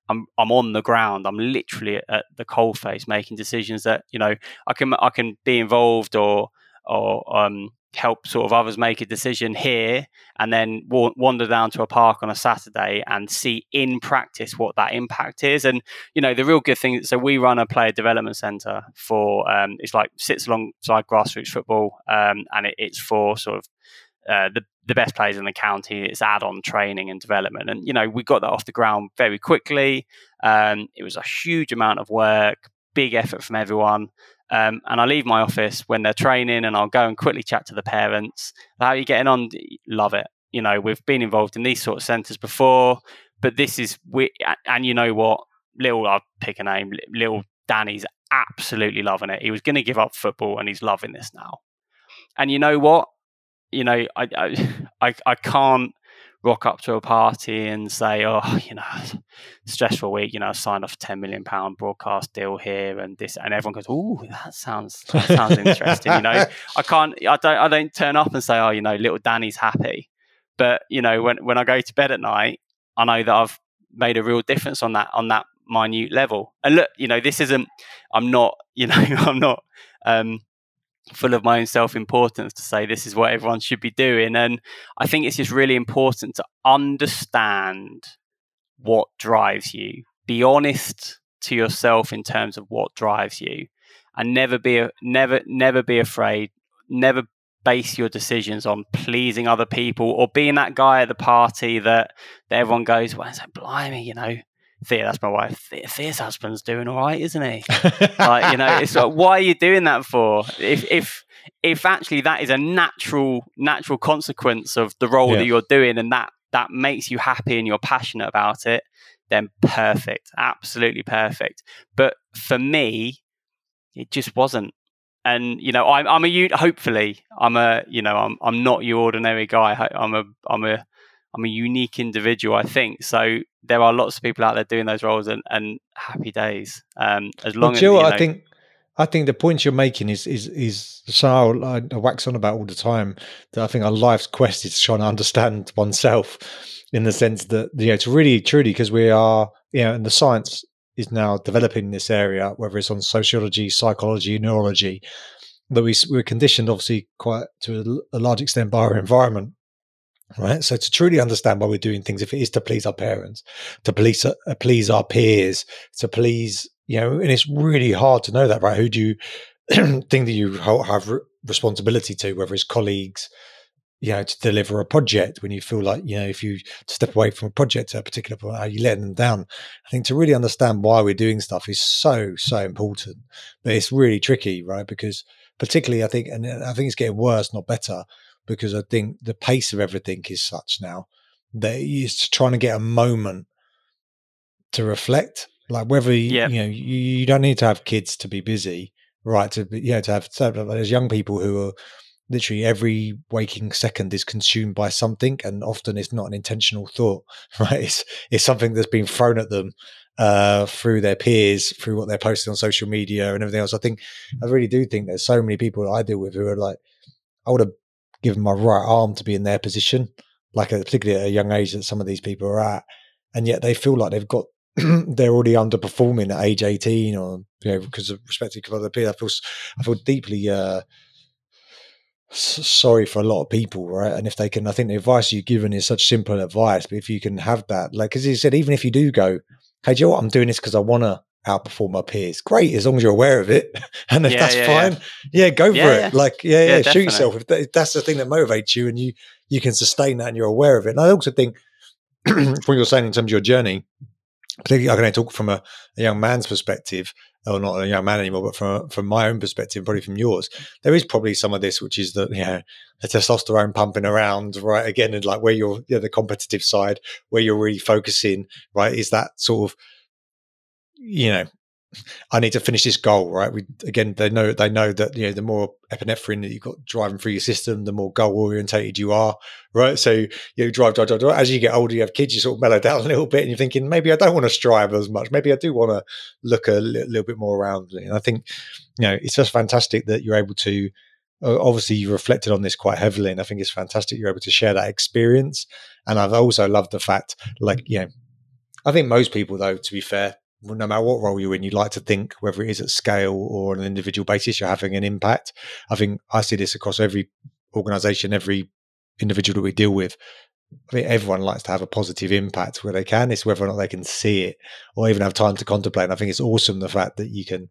I'm I'm on the ground. I'm literally at the coal face making decisions that you know I can I can be involved or or um, help sort of others make a decision here and then wander down to a park on a Saturday and see in practice what that impact is. And, you know, the real good thing, so we run a player development center for, um, it's like sits alongside grassroots football um, and it, it's for sort of uh, the, the best players in the county. It's add-on training and development. And, you know, we got that off the ground very quickly. Um, it was a huge amount of work, big effort from everyone. Um, and I leave my office when they're training and I'll go and quickly chat to the parents. How are you getting on? Love it. You know, we've been involved in these sort of centres before, but this is, we, and you know what? Little, I'll pick a name, little Danny's absolutely loving it. He was going to give up football and he's loving this now. And you know what? You know, I, I, I can't rock up to a party and say, "Oh, you know, stressful week. You know, I signed off a ten million pound broadcast deal here, and this," and everyone goes, "Oh, that sounds that sounds interesting." You know, I can't, I don't, I don't turn up and say, "Oh, you know, little Danny's happy," but you know, when when I go to bed at night, I know that I've made a real difference on that on that minute level. And look, you know, this isn't. I'm not. You know, I'm not. Um, full of my own self importance to say this is what everyone should be doing. And I think it's just really important to understand what drives you. Be honest to yourself in terms of what drives you, and never be never never be afraid. Never base your decisions on pleasing other people or being that guy at the party that, that everyone goes, well, like, blimey, you know, Thea, that's my wife. Thea's husband's doing all right, isn't he? like, you know, it's like, why are you doing that for? If if if actually that is a natural natural consequence of the role yeah. that you're doing, and that that makes you happy and you're passionate about it, then perfect, absolutely perfect. But for me, it just wasn't. And you know, I'm I'm a you hopefully I'm a you know I'm I'm not your ordinary guy. I'm a I'm a I'm a unique individual, I think. So there are lots of people out there doing those roles, and, and happy days. Um, as long well, as you know, I think I think the point you're making is is is so I, I wax on about all the time that I think our life's quest is trying to understand oneself in the sense that you know it's really truly because we are you know and the science is now developing in this area whether it's on sociology psychology neurology that we we're conditioned obviously quite to a large extent by our environment right? So to truly understand why we're doing things if it is to please our parents to please uh, please our peers to please you know and it's really hard to know that right? Who do you think that you have responsibility to whether it's colleagues you know to deliver a project when you feel like you know if you step away from a project at a particular point are you letting them down. I think to really understand why we're doing stuff is so so important but it's really tricky right? Because particularly i think and i think it's getting worse not better because I think the pace of everything is such now that it's trying to get a moment to reflect. Like whether you, yep. you know you, you, don't need to have kids to be busy, right? To be, yeah, to have there's young people who are literally every waking second is consumed by something, and often it's not an intentional thought, right? It's it's something that's been thrown at them uh, through their peers, through what they're posting on social media and everything else. I think I really do think there's so many people that I deal with who are like, I would have given my right arm to be in their position, like particularly at a young age that some of these people are at, and yet they feel like they've got they're already underperforming at age 18 or you know because of respecting other people. I feel I feel deeply uh, sorry for a lot of people, right? And if they can, I think the advice you've given is such simple advice, but if you can have that, like as you said, even if you do go, hey, do you know what? I'm doing this because I want to outperform my peers. Great, as long as you're aware of it, and if yeah, that's yeah, fine, yeah. yeah. go for it. Like, yeah, yeah, shoot yourself. If, that, if, that's the thing that motivates you, and you you can sustain that, and you're aware of it. And I also think, from what you're saying in terms of your journey, particularly I can only talk from a, a, young man's perspective, or not a young man anymore, but from from my own perspective, probably from yours, there is probably some of this, which is that you know the testosterone pumping around, right? Again, and like where you're you know, the competitive side, where you're really focusing, right? Is that sort of you know, I need to finish this goal, right? We again, they know they know that you know the more epinephrine that you've got driving through your system, the more goal orientated you are, right? So you drive, drive, drive, drive. As you get older, you have kids, you sort of mellow down a little bit, and you're thinking maybe I don't want to strive as much. Maybe I do want to look a li- little bit more around. And I think you know it's just fantastic that you're able to. Obviously, you reflected on this quite heavily, and I think it's fantastic you're able to share that experience. And I've also loved the fact, like you know, I think most people, though, to be fair, no matter what role you're in, you'd like to think whether it is at scale or on an individual basis, you're having an impact. I think I see this across every organization, every individual that we deal with. I think everyone likes to have a positive impact where they can. It's whether or not they can see it or even have time to contemplate. And I think it's awesome the fact that you can,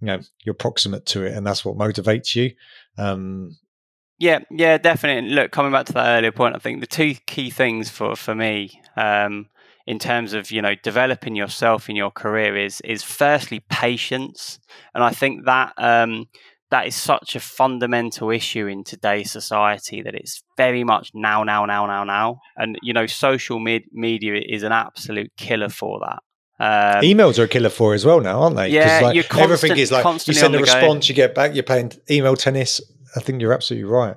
you know, you're proximate to it, and that's what motivates you. Um, yeah, yeah, definitely. Look, coming back to that earlier point, I think the two key things for for me um, in terms of you know developing yourself in your career is is firstly patience, and I think that um, that is such a fundamental issue in today's society that it's very much now, now, now, now, now, and you know social med- media is an absolute killer for that. Um, Emails are a killer for as well now, aren't they? Yeah, like, constant, everything is like you send a response, go. you get back, you're playing email tennis. I think you're absolutely right.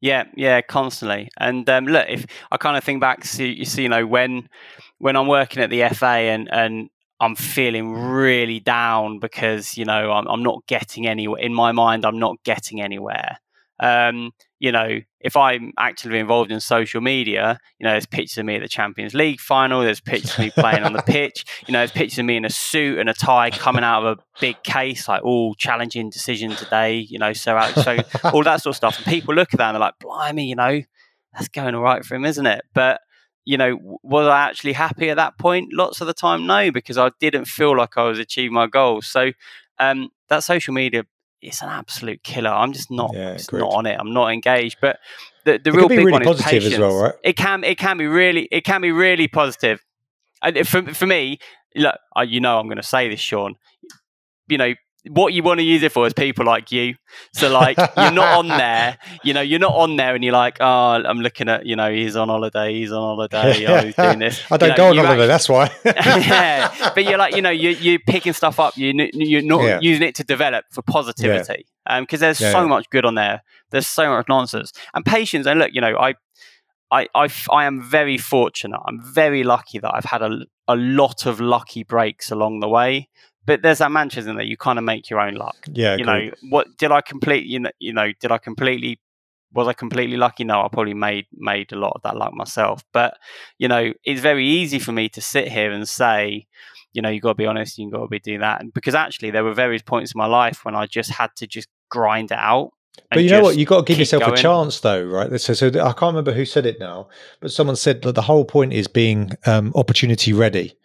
Yeah, yeah, constantly. And um, look, if I kind of think back to you see, you know, when when I'm working at the FA and and I'm feeling really down because you know I'm, I'm not getting anywhere in my mind. I'm not getting anywhere. Um, you know, if I'm actively involved in social media, you know, there's pictures of me at the Champions League final, there's pictures of me playing on the pitch, you know, there's pictures of me in a suit and a tie coming out of a big case, like all oh, challenging decision today, you know, so out, so all that sort of stuff. And people look at that and they're like, blimey, you know, that's going all right for him, isn't it? But you know, was I actually happy at that point? Lots of the time, no, because I didn't feel like I was achieving my goals. So um, that social media it's an absolute killer. I'm just not yeah, just not on it. I'm not engaged. But the, the real big really one is patience. as well, right? It can it can be really it can be really positive. And for for me, look, I, you know, I'm going to say this, Sean. You know, what you want to use it for is people like you. So like you're not on there, you know, you're not on there and you're like, oh, I'm looking at, you know, he's on holiday, he's on holiday, oh, he's doing this. I don't you know, go on holiday, actually, that's why. yeah, but you're like, you know, you're, you're picking stuff up, you, you're not yeah. using it to develop for positivity. Yeah. Um, because there's so much good on there. There's so much nonsense and patience. And look, you know, I, I, I, I am very fortunate. I'm very lucky that I've had a, a lot of lucky breaks along the way but there's that mantra that you kind of make your own luck. Yeah, you know what? Did I complete? You know, you know, did I completely? Was I completely lucky? No, I probably made made a lot of that luck myself. But you know, it's very easy for me to sit here and say, you know, you got to be honest, you got to be doing that, and because actually there were various points in my life when I just had to just grind it out. But you know what? You got to give yourself going. a chance, though, right? So, so I can't remember who said it now, but someone said that the whole point is being um, opportunity ready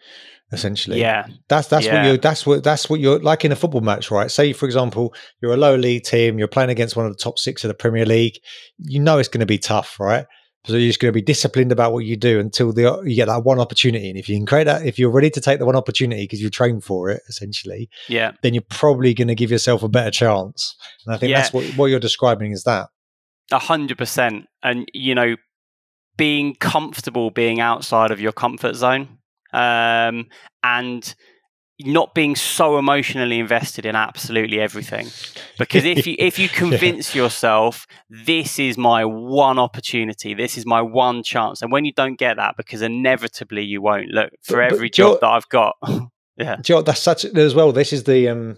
essentially. Yeah. That's that's yeah. what you're that's what that's what you're like in a football match, right? Say for example, you're a low league team, you're playing against one of the top six of the Premier League. You know it's going to be tough, right? So you're just going to be disciplined about what you do until the you get that one opportunity. And if you can create that, if you're ready to take the one opportunity because you train for it, essentially, yeah, then you're probably going to give yourself a better chance. And I think yeah. that's what what you're describing is that. A hundred percent. And you know, being comfortable being outside of your comfort zone um, and not being so emotionally invested in absolutely everything. Because if you if you convince yeah. yourself this is my one opportunity this is my one chance and when you don't get that because inevitably you won't. Look for but, every but job that i've got yeah. Joe, that's such as well this is the um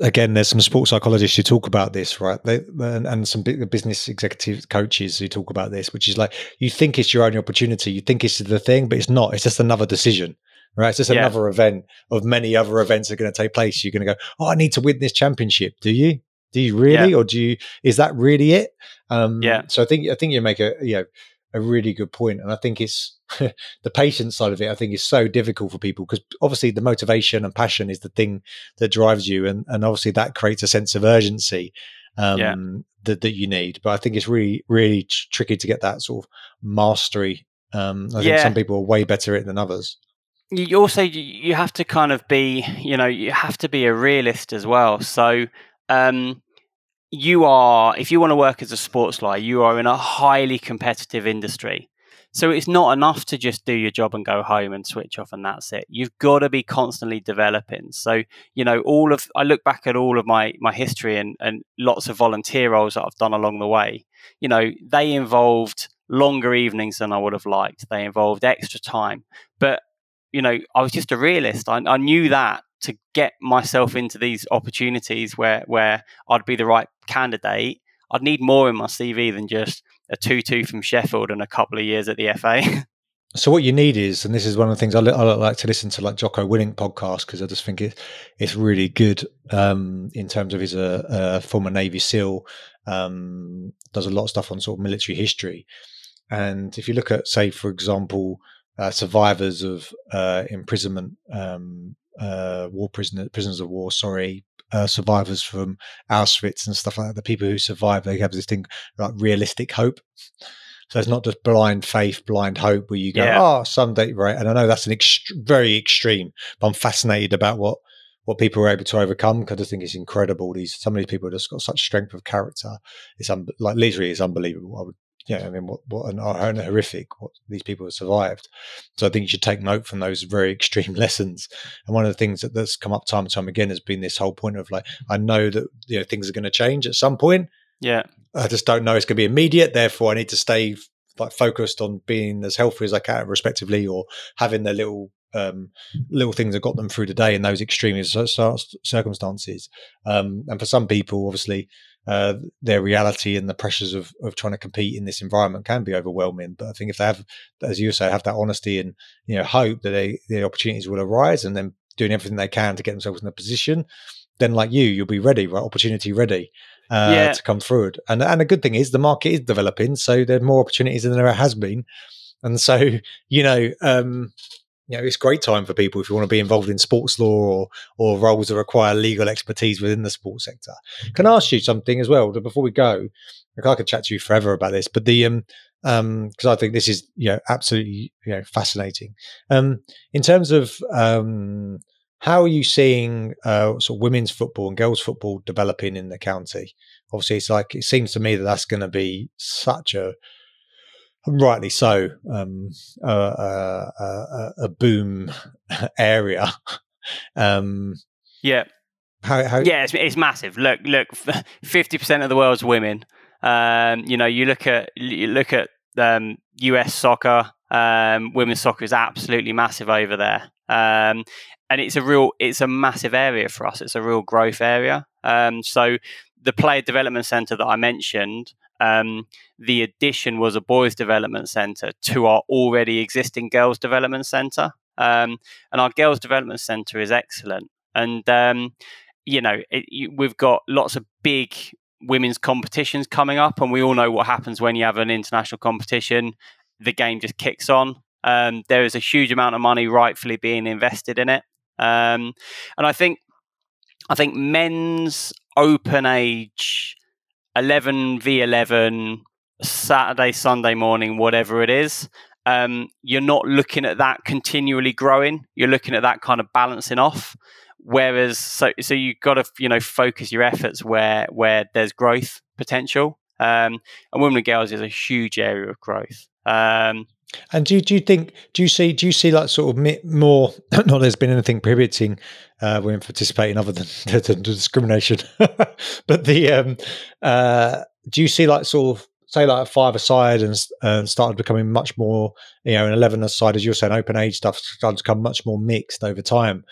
again, there's some sports psychologists who talk about this, right? They, and, and, some business executive coaches who talk about this, which is like you think it's your only opportunity, you think it's the thing, but it's not. It's just another decision, right? It's just yeah. another event of many other events that are going to take place. You're going to go, oh, I need to win this championship. Do you? Do you really, yeah. or do you? Is that really it? Um, yeah. So I think I think you make a you know a really good point, and I think it's the patience side of it. I think is so difficult for people because obviously the motivation and passion is the thing that drives you, and and obviously that creates a sense of urgency um, yeah. that that you need. But I think it's really really tr- tricky to get that sort of mastery. Um, I think some people are way better at it than others. You also you have to kind of be you know you have to be a realist as well. So. Um, you are, if you want to work as a sports lawyer, you are in a highly competitive industry. So it's not enough to just do your job and go home and switch off and that's it. You've got to be constantly developing. So, you know, all of I look back at all of my my history and, and lots of volunteer roles that I've done along the way. You know, they involved longer evenings than I would have liked. They involved extra time. But, you know, I was just a realist. I, I knew that to get myself into these opportunities where where I'd be the right candidate, I'd need more in my CV than just a two-two from Sheffield and a couple of years at the FA. so what you need is, and this is one of the things I, li- I like to listen to, like Jocko Willink podcast because I just think it, it's really good um, in terms of his a, uh, former Navy SEAL, um, does a lot of stuff on sort of military history, and if you look at, say, for example, uh, survivors of uh, imprisonment um, uh, war prisoners, prisoners of war, sorry, uh, survivors from Auschwitz and stuff like that. The people who survive, they have this thing like realistic hope. So it's not just blind faith, blind hope, where you go, yeah. "Oh, someday," right? And I know that's an ext- very extreme, but I'm fascinated about what what people are able to overcome because I think it's incredible. These some of these people have just got such strength of character. It's un- like literally, it's unbelievable. I would yeah, I mean, what, what an, an horrific what these people have survived. So I think you should take note from those very extreme lessons. And one of the things that, that's come up time and time again has been this whole point of like, I know that you know things are going to change at some point. Yeah, I just don't know it's going to be immediate. Therefore, I need to stay like focused on being as healthy as I can, respectively, or having the little um, little things that got them through the day in those extreme circumstances. Um, and for some people, obviously, uh, their reality and the pressures of, of trying to compete in this environment can be overwhelming. But I think if they have, as you say, have that honesty and you know hope that they, the opportunities will arise, and then doing everything they can to get themselves in a position, then like you, you'll be ready, right? Opportunity ready. Uh, yeah. to come through. And and a good thing is the market is developing, so there are more opportunities than there has been. And so, you know, um, you know, it's great time for people if you want to be involved in sports law or or roles that require legal expertise within the sports sector. Can I ask you something as well before we go? Like I could chat to you forever about this, but the um um because I think this is you know absolutely you know fascinating. Um, in terms of um how are you seeing uh, sort of women's football and girls football developing in the county? Obviously, it's like it seems to me that that's going to be such a rightly so, um, uh, uh, a boom area. um, yeah. How, how, yeah, it's, it's massive. Look, look, fifty percent of the world's women. Um, you know, you look at you look at um, US soccer. Um, women's soccer is absolutely massive over there, um, and it's a real, it's a massive area for us. It's a real growth area. Um, so the player development center that I mentioned, um, the addition was a boys development center to our already existing girls development center. Um, and our girls development center is excellent. And, um, you know, it, you, we've got lots of big women's competitions coming up. And we all know what happens when you have an international competition. The game just kicks on. Um, there is a huge amount of money rightfully being invested in it. Um, and I think I think men's open age 11 v 11 Saturday, Sunday morning, whatever it is, um, you're not looking at that continually growing. You're looking at that kind of balancing off. Whereas, so so you've got to you know focus your efforts where where there's growth potential. Um, and women and girls is a huge area of growth. Um, and do you, do you think do you see do you see like sort of more? Not there's been anything prohibiting uh, women participating other than the, the discrimination, but the um, uh, do you see like sort of say like a five aside and uh, started becoming much more you know an eleven aside as you're saying open age stuff started to become much more mixed over time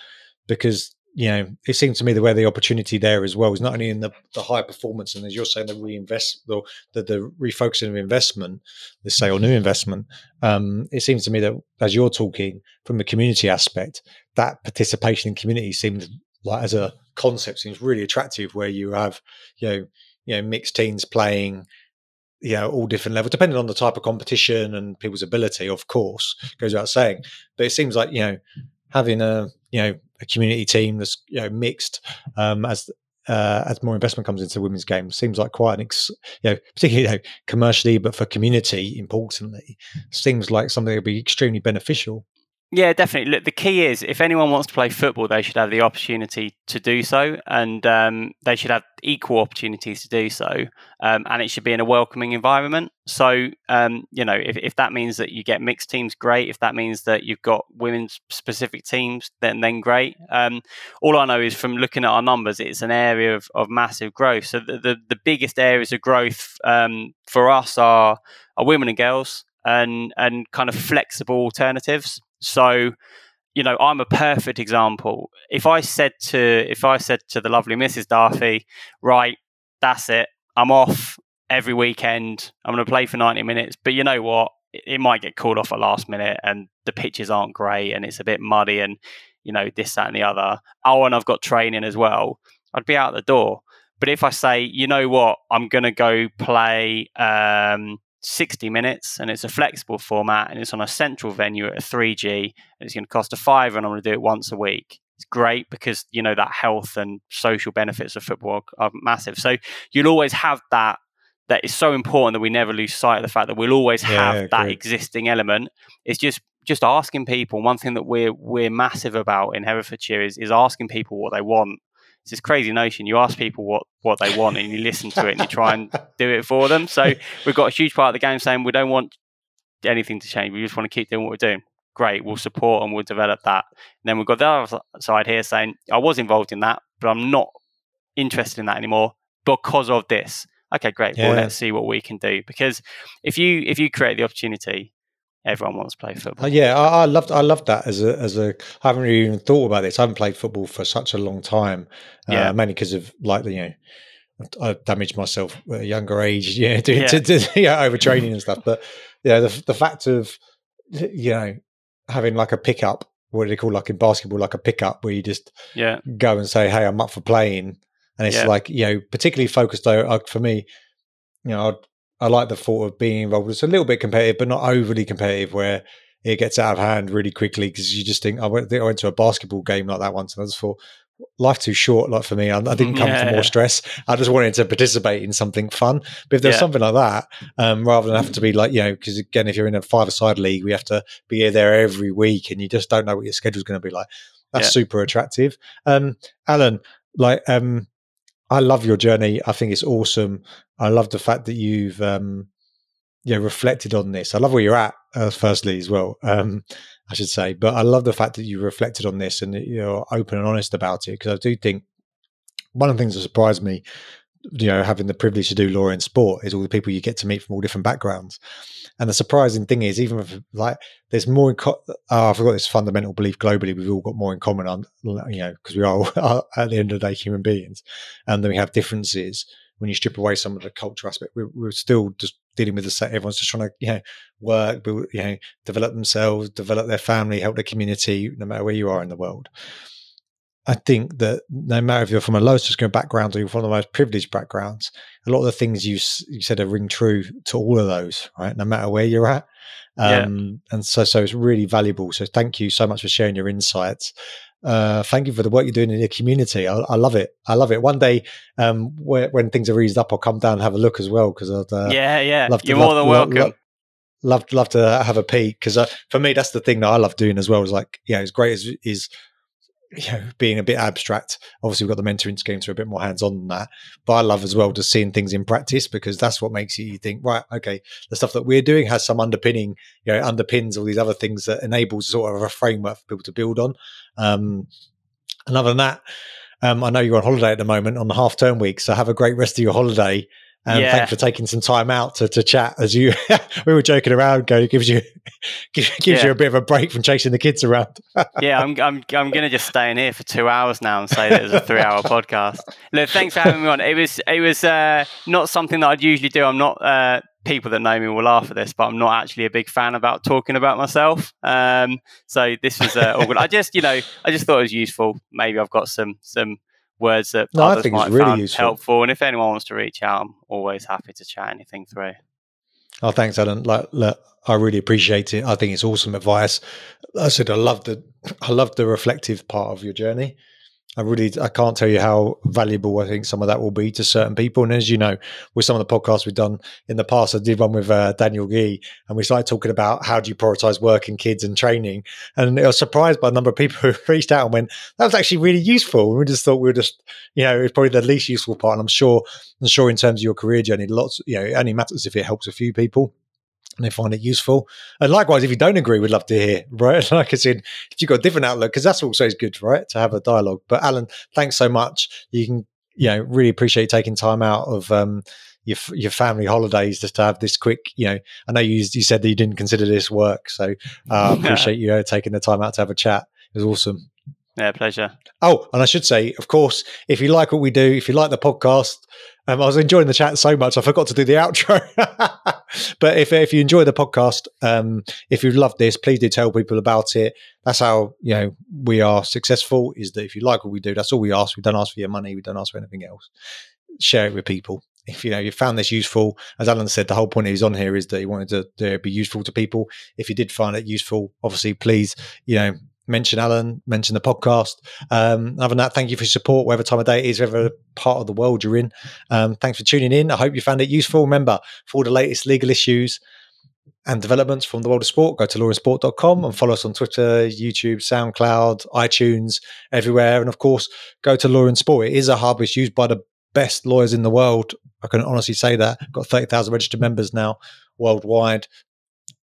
because you know, it seems to me the where the opportunity there as well is not only in the, the high performance and as you're saying, the reinvest the, the, the refocusing of investment, the or new investment. Um, it seems to me that as you're talking from the community aspect, that participation in community seems like as a concept seems really attractive where you have, you know, you know, mixed teams playing, you know, all different levels, depending on the type of competition and people's ability, of course, goes without saying. But it seems like, you know, having a you know a community team that's you know mixed um, as uh, as more investment comes into women's game seems like quite an ex- you know particularly you know, commercially but for community importantly seems like something that would be extremely beneficial yeah, definitely. Look, the key is if anyone wants to play football, they should have the opportunity to do so, and um, they should have equal opportunities to do so, um, and it should be in a welcoming environment. So, um, you know, if, if that means that you get mixed teams, great. If that means that you've got women's specific teams, then then great. Um, all I know is from looking at our numbers, it's an area of, of massive growth. So the, the, the biggest areas of growth um, for us are are women and girls, and and kind of flexible alternatives. So, you know, I'm a perfect example. If I said to if I said to the lovely Mrs. Darby, right, that's it, I'm off every weekend. I'm going to play for 90 minutes. But you know what? It might get called off at last minute, and the pitches aren't great, and it's a bit muddy, and you know this, that, and the other. Oh, and I've got training as well. I'd be out the door. But if I say, you know what, I'm going to go play um, 60 minutes and it's a flexible format and it's on a central venue at a 3G and it's going to cost a five and I'm going to do it once a week. It's great because you know that health and social benefits of football are massive. So you'll always have that that is so important that we never lose sight of the fact that we'll always have yeah, that existing element. It's just just asking people. One thing that we're we're massive about in Herefordshire is is asking people what they want it's this crazy notion. You ask people what, what they want and you listen to it and you try and do it for them. So we've got a huge part of the game saying we don't want anything to change. We just want to keep doing what we're doing. Great, we'll support and we'll develop that. And then we've got the other side here saying I was involved in that, but I'm not interested in that anymore because of this. Okay, great. Yeah. Well, let's see what we can do. Because if you if you create the opportunity, everyone wants to play football. Uh, yeah, I, I loved I loved that as a as a. I haven't really even thought about this. I haven't played football for such a long time. Uh, yeah, mainly because of like you know I damaged myself at a younger age, yeah, doing yeah. To, to, yeah, overtraining and stuff. But yeah, the the fact of you know having like a pickup, what do they call like in basketball, like a pickup where you just yeah go and say, hey, I'm up for playing, and it's yeah. like you know particularly focused though uh, for me, you know, I, I like the thought of being involved. It's a little bit competitive, but not overly competitive where it gets out of hand really quickly because you just think I went, I went to a basketball game like that once and I just thought life too short like for me I, I didn't come yeah, for more stress I just wanted to participate in something fun but if there's yeah. something like that um, rather than having to be like you know because again if you're in a five-a-side league we have to be here there every week and you just don't know what your schedule's going to be like that's yeah. super attractive um, Alan like um, I love your journey I think it's awesome I love the fact that you've um, reflected on this. I love where you're at, uh, firstly as well. Um, I should say, but I love the fact that you reflected on this and you're open and honest about it because I do think one of the things that surprised me, you know, having the privilege to do law in sport is all the people you get to meet from all different backgrounds. And the surprising thing is, even if like there's more in, co- oh, I forgot this fundamental belief globally, we've all got more in common on, you know, because we are all, at the end of the day human beings, and then we have differences when you strip away some of the culture aspect, we're, we're still just dealing with the same. Everyone's just trying to, you know, work, build, you know, develop themselves, develop their family, help their community, no matter where you are in the world. I think that no matter if you're from a low socioeconomic background or you're from the most privileged backgrounds, a lot of the things you you said are ring true to all of those, right? No matter where you're at. Um, yeah. And so, so it's really valuable. So thank you so much for sharing your insights uh, thank you for the work you're doing in your community. I, I love it. I love it. One day, um, where, when things are eased up, I'll come down and have a look as well because I'd uh, yeah, yeah. Love to, you're love, more than welcome. Love, love, love to have a peek because uh, for me, that's the thing that I love doing as well. Is like, yeah, as great as is you know, being a bit abstract. Obviously, we've got the mentoring schemes are a bit more hands on than that. But I love as well just seeing things in practice because that's what makes you think, right, okay, the stuff that we're doing has some underpinning, you know, underpins all these other things that enables sort of a framework for people to build on. Um, and other than that, um, I know you're on holiday at the moment on the half term week, so have a great rest of your holiday. And yeah. thanks for taking some time out to, to chat as you we were joking around. Go gives you gives, yeah. you a bit of a break from chasing the kids around. yeah, I'm I'm I'm gonna just stay in here for two hours now and say that it's a three hour podcast. Look, thanks for having me on. It was it was uh, not something that I'd usually do. I'm not. Uh, people that know me will laugh at this, but I'm not actually a big fan about talking about myself. Um, so this was uh, all good. I just you know I just thought it was useful. Maybe I've got some some words that no, others might really find useful. helpful. And if anyone wants to reach out, I'm always happy to chat anything through. Oh, thanks, Alan. Like, look, I really appreciate it. I think it's awesome advice. I said I love the I love the reflective part of your journey. I really, I can't tell you how valuable I think some of that will be to certain people. And as you know, with some of the podcasts we've done in the past, I did one with uh, Daniel Geey, and we started talking about how do you prioritize work and kids and training. And I was surprised by the number of people who reached out and went, "That was actually really useful." And we just thought we were just, you know, it's probably the least useful part. And I'm sure, I'm sure in terms of your career journey, lots, you know, it only matters if it helps a few people and they find it useful. And likewise, if you don't agree, we'd love to hear, right? Like I said, if you've got a different outlook, because that's also is good, right? To have a dialogue. But Alan, thanks so much. You can, you know, really appreciate taking time out of um, your your family holidays just to have this quick, you know. I know you you said that you didn't consider this work, so uh, I uh, appreciate you uh, taking the time out to have a chat. It was awesome. Yeah, pleasure. Oh, and I should say, of course, if you like what we do, if you like the podcast, um, I was enjoying the chat so much, I forgot to do the outro. but if if you enjoy the podcast, um, if you love this, please do tell people about it. That's how you know we are successful. Is that if you like what we do, that's all we ask. We don't ask for your money. We don't ask for anything else. Share it with people. If you know you found this useful, as Alan said, the whole point he's on here is that he wanted to, to be useful to people. If you did find it useful, obviously, please you know mention Alan, mention the podcast. Um, other than that, thank you for your support, whatever time of day it is, whatever part of the world you're in. Um, thanks for tuning in. I hope you found it useful. Remember, for all the latest legal issues and developments from the world of sport, go to lawinsport.com and follow us on Twitter, YouTube, SoundCloud, iTunes, everywhere. And of course, go to Law in Sport. It is a hub. It's used by the best lawyers in the world. I can honestly say that. Got 30,000 registered members now worldwide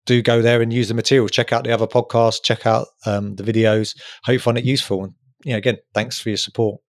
do go there and use the materials. Check out the other podcasts, check out um, the videos. Hope you find it useful. And you know, again, thanks for your support.